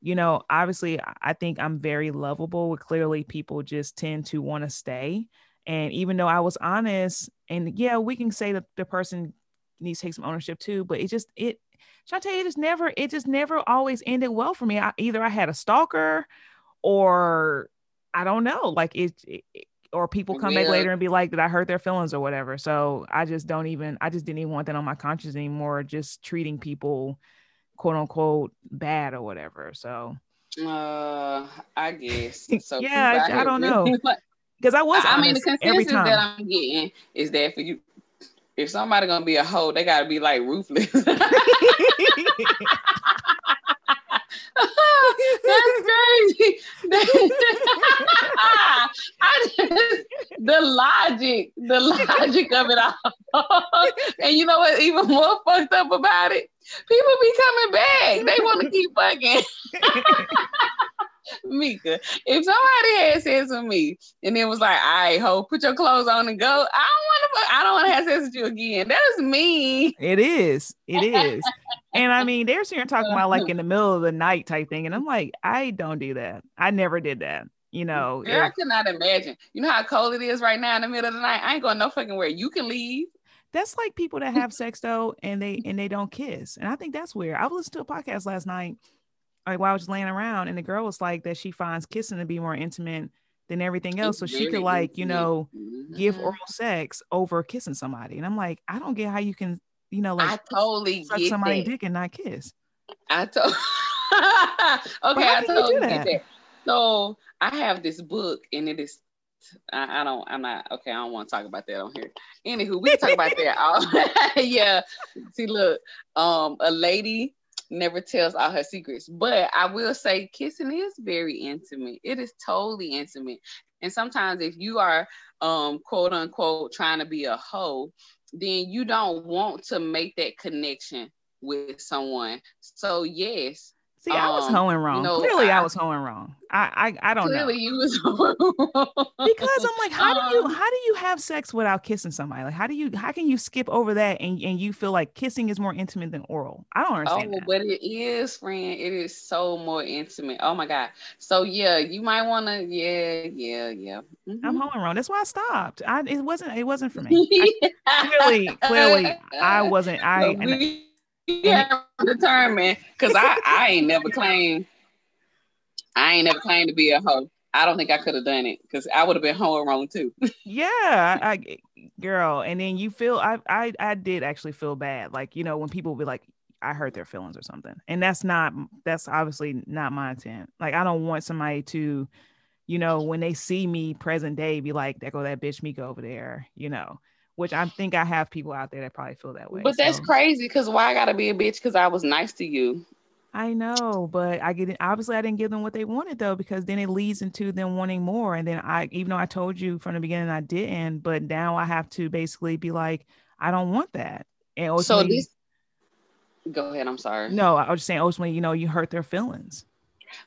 you know obviously I think I'm very lovable but clearly people just tend to want to stay. And even though I was honest and yeah we can say that the person needs to take some ownership too but it just it Shantae it just never it just never always ended well for me. I, either I had a stalker or I don't know like it, it or people come yeah. back later and be like that I hurt their feelings or whatever. So I just don't even I just didn't even want that on my conscience anymore, just treating people quote unquote bad or whatever. So uh I guess. So yeah, I, I don't know. Because I was I mean the consensus that I'm getting is that for you if somebody gonna be a hoe, they gotta be like ruthless. That's crazy. I just, the logic, the logic of it all. and you know what? Even more fucked up about it, people be coming back. They want to keep fucking. Mika, if somebody had sex with me and it was like, "All right, ho, put your clothes on and go," I. I don't want to have sex with you again. That is me. It is. It is. and I mean, they're sitting talking about like in the middle of the night type thing, and I'm like, I don't do that. I never did that. You know, Girl, if, I cannot imagine. You know how cold it is right now in the middle of the night. I ain't going no fucking where. You can leave. That's like people that have sex though, and they and they don't kiss, and I think that's weird. I was listening to a podcast last night, like while I was laying around, and the girl was like that she finds kissing to be more intimate than everything else, so she could like you know mm-hmm. give oral sex over kissing somebody, and I'm like, I don't get how you can you know like I totally suck somebody that. dick and not kiss. I told. okay, I totally get that. So I have this book, and it is I, I, don't. I'm not okay. I don't want to talk about that on here. Anywho, we talk about that. yeah. See, look, um, a lady never tells all her secrets, but I will say, kissing is very intimate. It is totally intimate, and sometimes if you are, um, quote unquote, trying to be a hoe, then you don't want to make that connection with someone. So yes, See, I was um, hoeing wrong. Know, clearly, I, I, was hoeing wrong. I I, I don't clearly know. you was wrong. because I'm like, how um, do you um, how do you have sex without kissing somebody? Like, how do you how can you skip over that and, and you feel like kissing is more intimate than oral? I don't understand. Oh, that. but it is, friend. It is so more intimate. Oh my god. So yeah, you might want to. Yeah, yeah, yeah. Mm-hmm. I'm hoeing wrong. That's why I stopped. I it wasn't it wasn't for me. I, clearly, clearly, I wasn't. I. Yeah, determined because I, I ain't never claimed I ain't never claimed to be a hoe. I don't think I could have done it because I would have been home wrong too. yeah, I, girl, and then you feel I, I I did actually feel bad, like you know when people be like I hurt their feelings or something, and that's not that's obviously not my intent. Like I don't want somebody to, you know, when they see me present day, be like, "There go that bitch Mika over there," you know which I think I have people out there that probably feel that way. But so. that's crazy because why I gotta be a bitch because I was nice to you. I know, but I get it. Obviously, I didn't give them what they wanted though, because then it leads into them wanting more. And then I, even though I told you from the beginning I didn't, but now I have to basically be like, I don't want that. And so this. Go ahead. I'm sorry. No, I was just saying. Ultimately, you know, you hurt their feelings.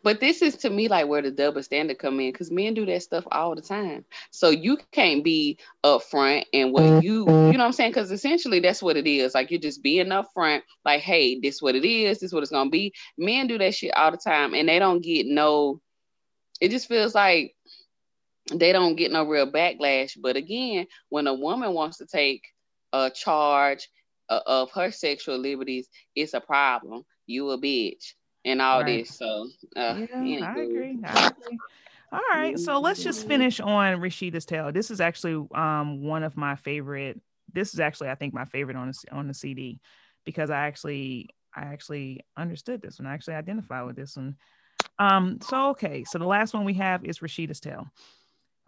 But this is to me like where the double standard come in because men do that stuff all the time. So you can't be upfront and what you, you know what I'm saying? Because essentially that's what it is. Like you're just being upfront, like, hey, this what it is, this what it's gonna be. Men do that shit all the time and they don't get no, it just feels like they don't get no real backlash. But again, when a woman wants to take a charge uh, of her sexual liberties, it's a problem. You a bitch and all right. this. So uh, yeah, I agree. I agree. All right, so let's just finish on Rashida's tale. This is actually um, one of my favorite. This is actually, I think, my favorite on the on the CD because I actually I actually understood this one. I actually identified with this one. Um, so okay, so the last one we have is Rashida's tale.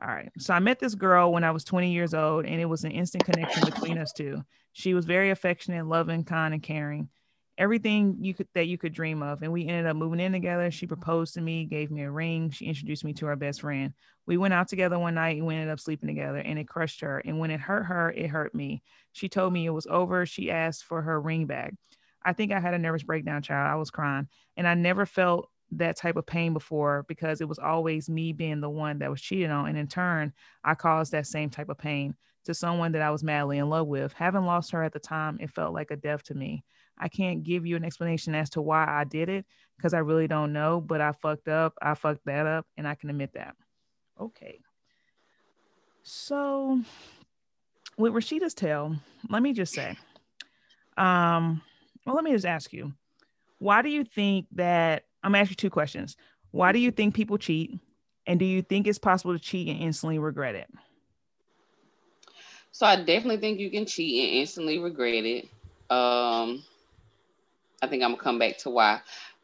All right. So I met this girl when I was 20 years old, and it was an instant connection between us two. She was very affectionate, loving, kind, and caring everything you could that you could dream of. And we ended up moving in together. She mm-hmm. proposed to me, gave me a ring. She introduced me to her best friend. We went out together one night and we ended up sleeping together and it crushed her. And when it hurt her, it hurt me. She told me it was over. She asked for her ring back. I think I had a nervous breakdown, child. I was crying. And I never felt that type of pain before because it was always me being the one that was cheated on. And in turn, I caused that same type of pain to someone that I was madly in love with. Having lost her at the time, it felt like a death to me. I can't give you an explanation as to why I did it because I really don't know, but I fucked up. I fucked that up and I can admit that. Okay. So with Rashida's tale, let me just say, um, well, let me just ask you, why do you think that I'm gonna ask you two questions. Why do you think people cheat? And do you think it's possible to cheat and instantly regret it? So I definitely think you can cheat and instantly regret it. Um, I think I'm gonna come back to why.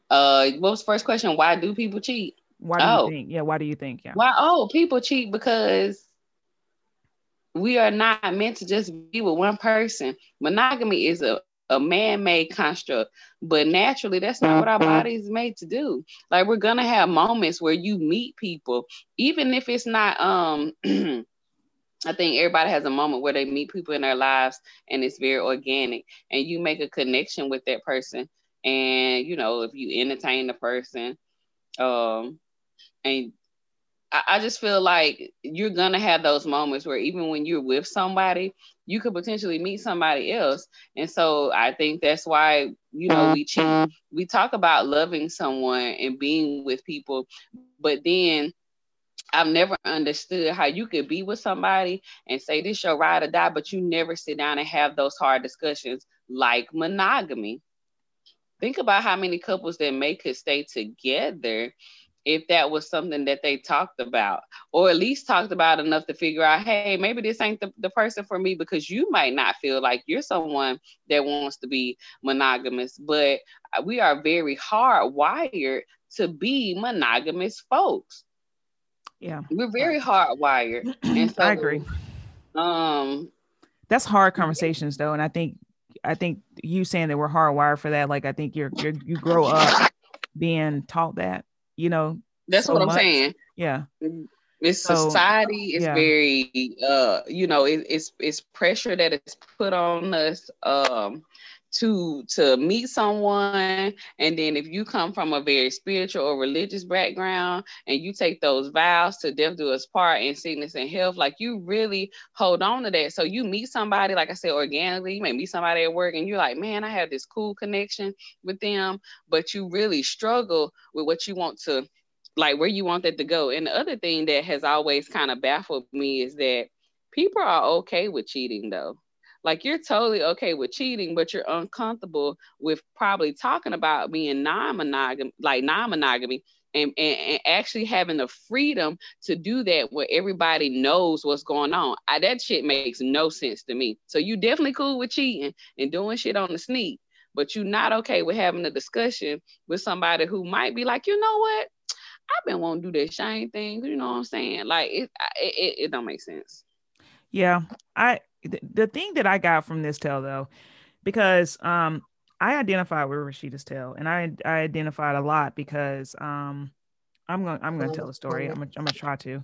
Uh, what was the first question? Why do people cheat? Why do oh. you think? Yeah, why do you think? Yeah. Why? Oh, people cheat because we are not meant to just be with one person. Monogamy is a, a man-made construct, but naturally, that's not what our body is made to do. Like we're gonna have moments where you meet people, even if it's not um I think everybody has a moment where they meet people in their lives and it's very organic and you make a connection with that person. And you know, if you entertain the person, um, and I, I just feel like you're gonna have those moments where even when you're with somebody, you could potentially meet somebody else. And so I think that's why, you know, we. We talk about loving someone and being with people, but then I've never understood how you could be with somebody and say this your ride or die, but you never sit down and have those hard discussions like monogamy. Think about how many couples that may could stay together if that was something that they talked about, or at least talked about enough to figure out, hey, maybe this ain't the, the person for me because you might not feel like you're someone that wants to be monogamous, but uh, we are very hardwired to be monogamous folks yeah. We're very hardwired. And so, I agree. Um that's hard conversations though. And I think I think you saying that we're hardwired for that, like I think you're, you're you grow up being taught that, you know. That's so what I'm much. saying. Yeah. This so, society is yeah. very uh you know it, it's it's pressure that is put on us um to to meet someone and then if you come from a very spiritual or religious background and you take those vows to death do us part in sickness and health like you really hold on to that. So you meet somebody like i said organically you may meet somebody at work and you're like man i have this cool connection with them but you really struggle with what you want to like where you want that to go. And the other thing that has always kind of baffled me is that people are okay with cheating though like you're totally okay with cheating, but you're uncomfortable with probably talking about being non-monogamy, like non-monogamy, and, and, and, actually having the freedom to do that where everybody knows what's going on. I, that shit makes no sense to me. So you definitely cool with cheating and doing shit on the sneak, but you're not okay with having a discussion with somebody who might be like, you know what? I've been wanting to do that shame thing. You know what I'm saying? Like it, it, it don't make sense. Yeah, I the, thing that I got from this tale though, because um I identified with Rashida's tale and I I identified a lot because um I'm gonna I'm gonna tell a story. I'm gonna, I'm gonna try to.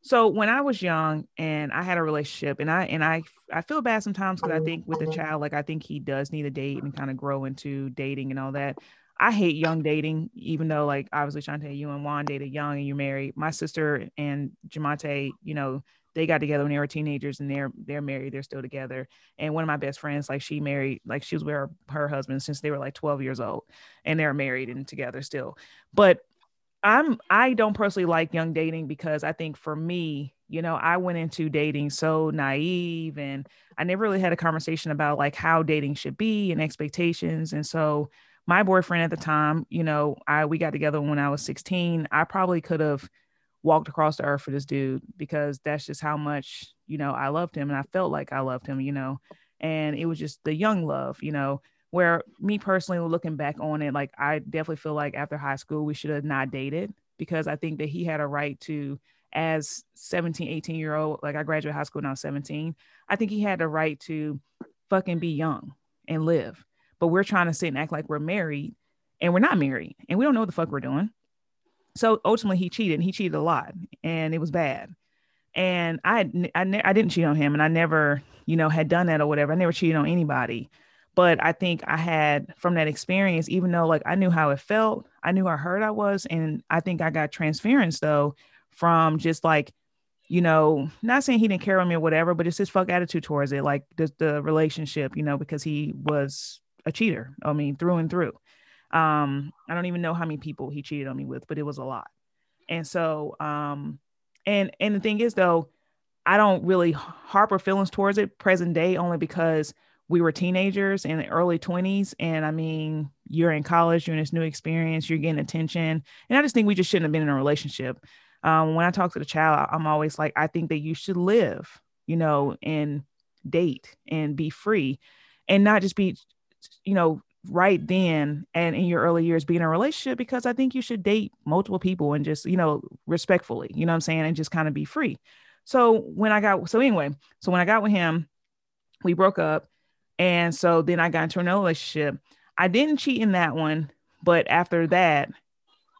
So when I was young and I had a relationship and I and I I feel bad sometimes because I think with a child like I think he does need a date and kind of grow into dating and all that. I hate young dating, even though like obviously Shantae, you and Juan dated young and you're married. My sister and Jamante, you know, they got together when they were teenagers and they're they're married they're still together. And one of my best friends like she married like she was with her, her husband since they were like 12 years old and they're married and together still. But i'm i don't personally like young dating because i think for me you know i went into dating so naive and i never really had a conversation about like how dating should be and expectations. And so my boyfriend at the time you know i we got together when i was 16 i probably could have walked across the earth for this dude because that's just how much you know I loved him and I felt like I loved him, you know, and it was just the young love, you know. Where me personally, looking back on it, like I definitely feel like after high school we should have not dated because I think that he had a right to as 17 18 year old like i graduated high school now 17 i think he had the right to fucking be young and live but we're trying to sit and act like we're married and we're not married and we don't know what the fuck we're doing so ultimately he cheated and he cheated a lot and it was bad. And i I, ne- I didn't cheat on him and i never you know had done that or whatever. I never cheated on anybody. But i think i had from that experience even though like i knew how it felt i knew how hurt i was and i think i got transference though from just like you know not saying he didn't care about me or whatever but just his fuck attitude towards it like the, the relationship you know because he was a cheater. I mean through and through um, I don't even know how many people he cheated on me with, but it was a lot. And so, um, and and the thing is though, I don't really harbor feelings towards it present day only because we were teenagers in the early 20s. And I mean, you're in college, you're in this new experience, you're getting attention. And I just think we just shouldn't have been in a relationship. Um, when I talk to the child, I'm always like, I think that you should live, you know, and date and be free and not just be, you know, right then and in your early years being in a relationship because I think you should date multiple people and just, you know, respectfully, you know what I'm saying? And just kind of be free. So when I got, so anyway, so when I got with him, we broke up. And so then I got into another relationship. I didn't cheat in that one, but after that,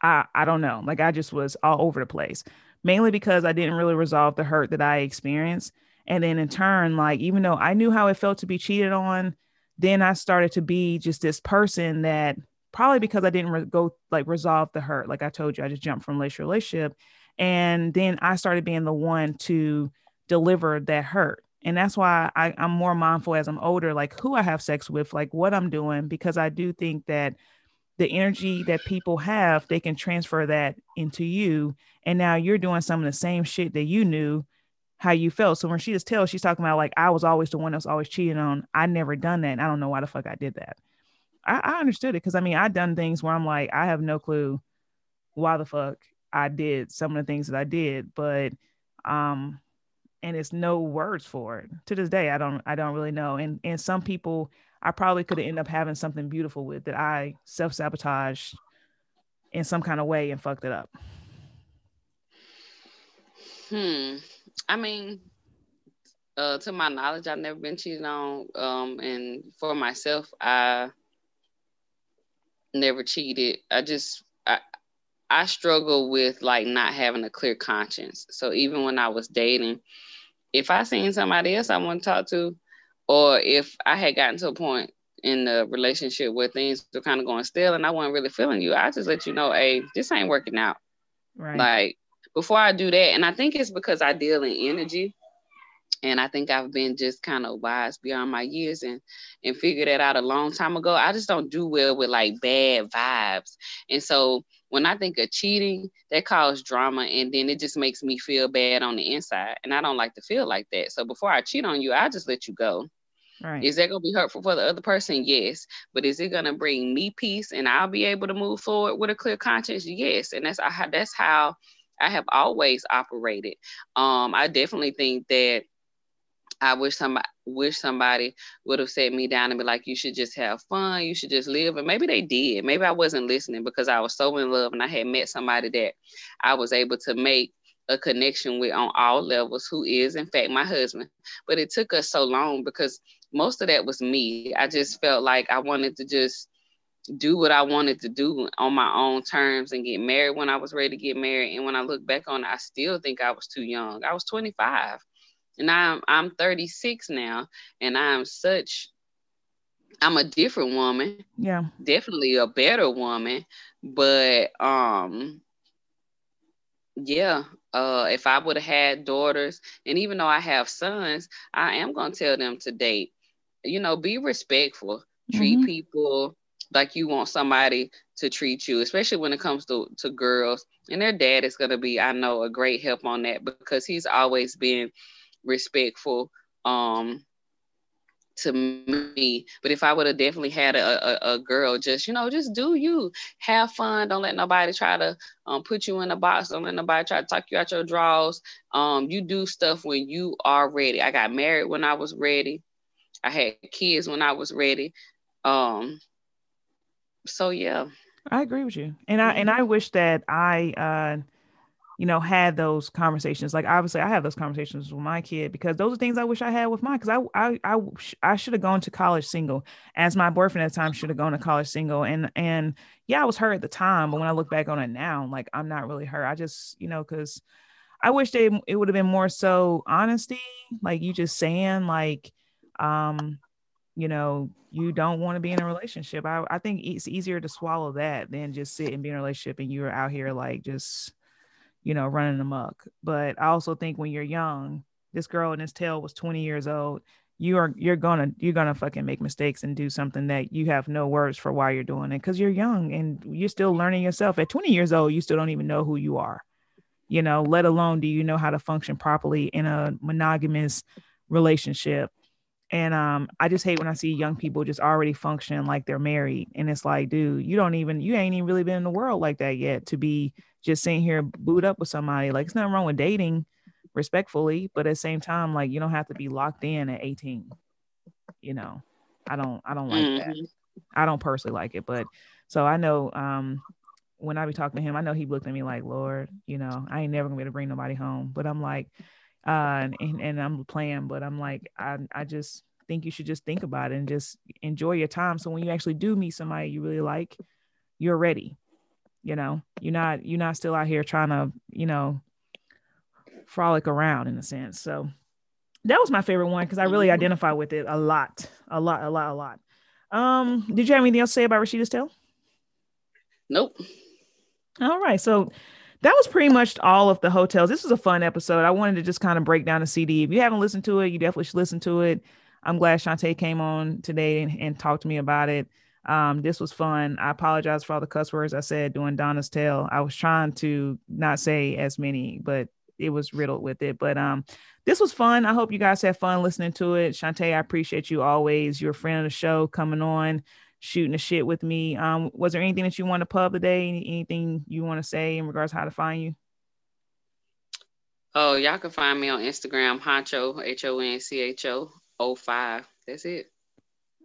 I, I don't know. Like I just was all over the place, mainly because I didn't really resolve the hurt that I experienced. And then in turn, like, even though I knew how it felt to be cheated on, then I started to be just this person that probably because I didn't re- go like resolve the hurt. Like I told you, I just jumped from relationship relationship. And then I started being the one to deliver that hurt. And that's why I, I'm more mindful as I'm older, like who I have sex with, like what I'm doing, because I do think that the energy that people have, they can transfer that into you. And now you're doing some of the same shit that you knew how you felt. So when she just tells, she's talking about like I was always the one that's always cheating on. I never done that. And I don't know why the fuck I did that. I, I understood it because I mean I done things where I'm like, I have no clue why the fuck I did some of the things that I did, but um and it's no words for it. To this day, I don't I don't really know. And and some people I probably could ended up having something beautiful with that I self-sabotaged in some kind of way and fucked it up. Hmm. I mean, uh, to my knowledge, I've never been cheated on. Um, and for myself, I never cheated. I just I I struggle with like not having a clear conscience. So even when I was dating, if I seen somebody else I want to talk to, or if I had gotten to a point in the relationship where things were kind of going stale and I wasn't really feeling you, I just let you know, hey, this ain't working out. Right. Like before I do that, and I think it's because I deal in energy. And I think I've been just kind of wise beyond my years and and figured that out a long time ago. I just don't do well with like bad vibes. And so when I think of cheating, that causes drama and then it just makes me feel bad on the inside. And I don't like to feel like that. So before I cheat on you, I just let you go. Right. Is that gonna be hurtful for the other person? Yes. But is it gonna bring me peace and I'll be able to move forward with a clear conscience? Yes. And that's how that's how I have always operated. Um, I definitely think that I wish somebody wish somebody would have set me down and be like, you should just have fun, you should just live. And maybe they did. Maybe I wasn't listening because I was so in love and I had met somebody that I was able to make a connection with on all levels, who is in fact my husband. But it took us so long because most of that was me. I just felt like I wanted to just do what I wanted to do on my own terms and get married when I was ready to get married. And when I look back on it, I still think I was too young. I was 25 and I'm I'm 36 now and I'm such I'm a different woman. Yeah. Definitely a better woman, but um yeah, uh if I would have had daughters and even though I have sons, I am going to tell them to date. You know, be respectful. Treat mm-hmm. people like you want somebody to treat you, especially when it comes to, to girls. And their dad is going to be, I know, a great help on that because he's always been respectful um, to me. But if I would have definitely had a, a, a, girl, just, you know, just do you. Have fun. Don't let nobody try to um, put you in a box. Don't let nobody try to talk you out your drawers. Um, you do stuff when you are ready. I got married when I was ready. I had kids when I was ready. Um, so yeah. I agree with you. And i and i wish that i uh you know had those conversations. Like obviously i have those conversations with my kid because those are things i wish i had with mine because I, I i i should have gone to college single as my boyfriend at the time should have gone to college single. And and yeah i was hurt at the time but when i look back on it now like i'm not really hurt i just you know because i wish they it would have been more so honesty like you just saying like um you know, you don't want to be in a relationship. I, I think it's easier to swallow that than just sit and be in a relationship and you're out here like just, you know, running amok. But I also think when you're young, this girl in this tale was 20 years old. You are you're gonna you're gonna fucking make mistakes and do something that you have no words for why you're doing it because you're young and you're still learning yourself. At 20 years old, you still don't even know who you are. You know, let alone do you know how to function properly in a monogamous relationship and um, I just hate when I see young people just already functioning like they're married. And it's like, dude, you don't even, you ain't even really been in the world like that yet to be just sitting here boot up with somebody. Like, it's nothing wrong with dating respectfully, but at the same time, like, you don't have to be locked in at 18. You know, I don't, I don't like mm-hmm. that. I don't personally like it. But so I know, um, when I be talking to him, I know he looked at me like, Lord, you know, I ain't never gonna be able to bring nobody home. But I'm like, uh, and, and I'm playing, but I'm like, I, I just think you should just think about it and just enjoy your time. So when you actually do meet somebody you really like, you're ready. You know, you're not, you're not still out here trying to, you know, frolic around in a sense. So that was my favorite one because I really identify with it a lot, a lot, a lot, a lot. Um, did you have anything else to say about Rashida's Tale? Nope. All right, so that was pretty much all of the Heaux Tales. This was a fun episode. I wanted to just kind of break down the CD. If you haven't listened to it, you definitely should listen to it. I'm glad Shantae came on today and, and talked to me about it. Um, this was fun. I apologize for all the cuss words I said during Donna's tale. I was trying to not say as many, but it was riddled with it. But um, this was fun. I hope you guys had fun listening to it. Shantae, I appreciate you always. You're a friend of the show, coming on, shooting the shit with me. Um, was there anything that you want to pub today? Anything you want to say in regards to how to find you? Oh, y'all can find me on Instagram, Honcho, H O N C H O 05. That's it.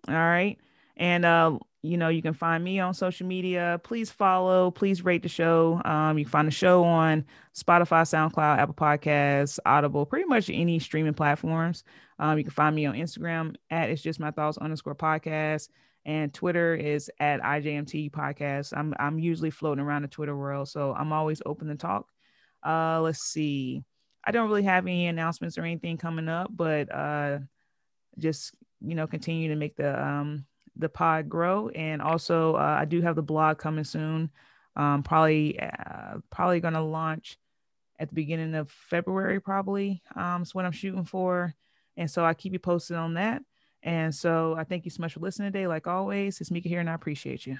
All right. And uh, you know, you can find me on social media. Please follow, please rate the show. Um, you can find the show on Spotify, SoundCloud, Apple Podcasts, Audible, pretty much any streaming platforms. Um, you can find me on Instagram at it's just my thoughts underscore podcast. And Twitter is at IJMT podcast. I'm I'm usually floating around the Twitter world, so I'm always open to talk. Uh, let's see. I don't really have any announcements or anything coming up, but uh, just you know continue to make the um the pod grow and also uh, i do have the blog coming soon um probably uh, probably going to launch at the beginning of february probably um is what i'm shooting for and so i keep you posted on that and so i thank you so much for listening today like always. It's mika here and i appreciate you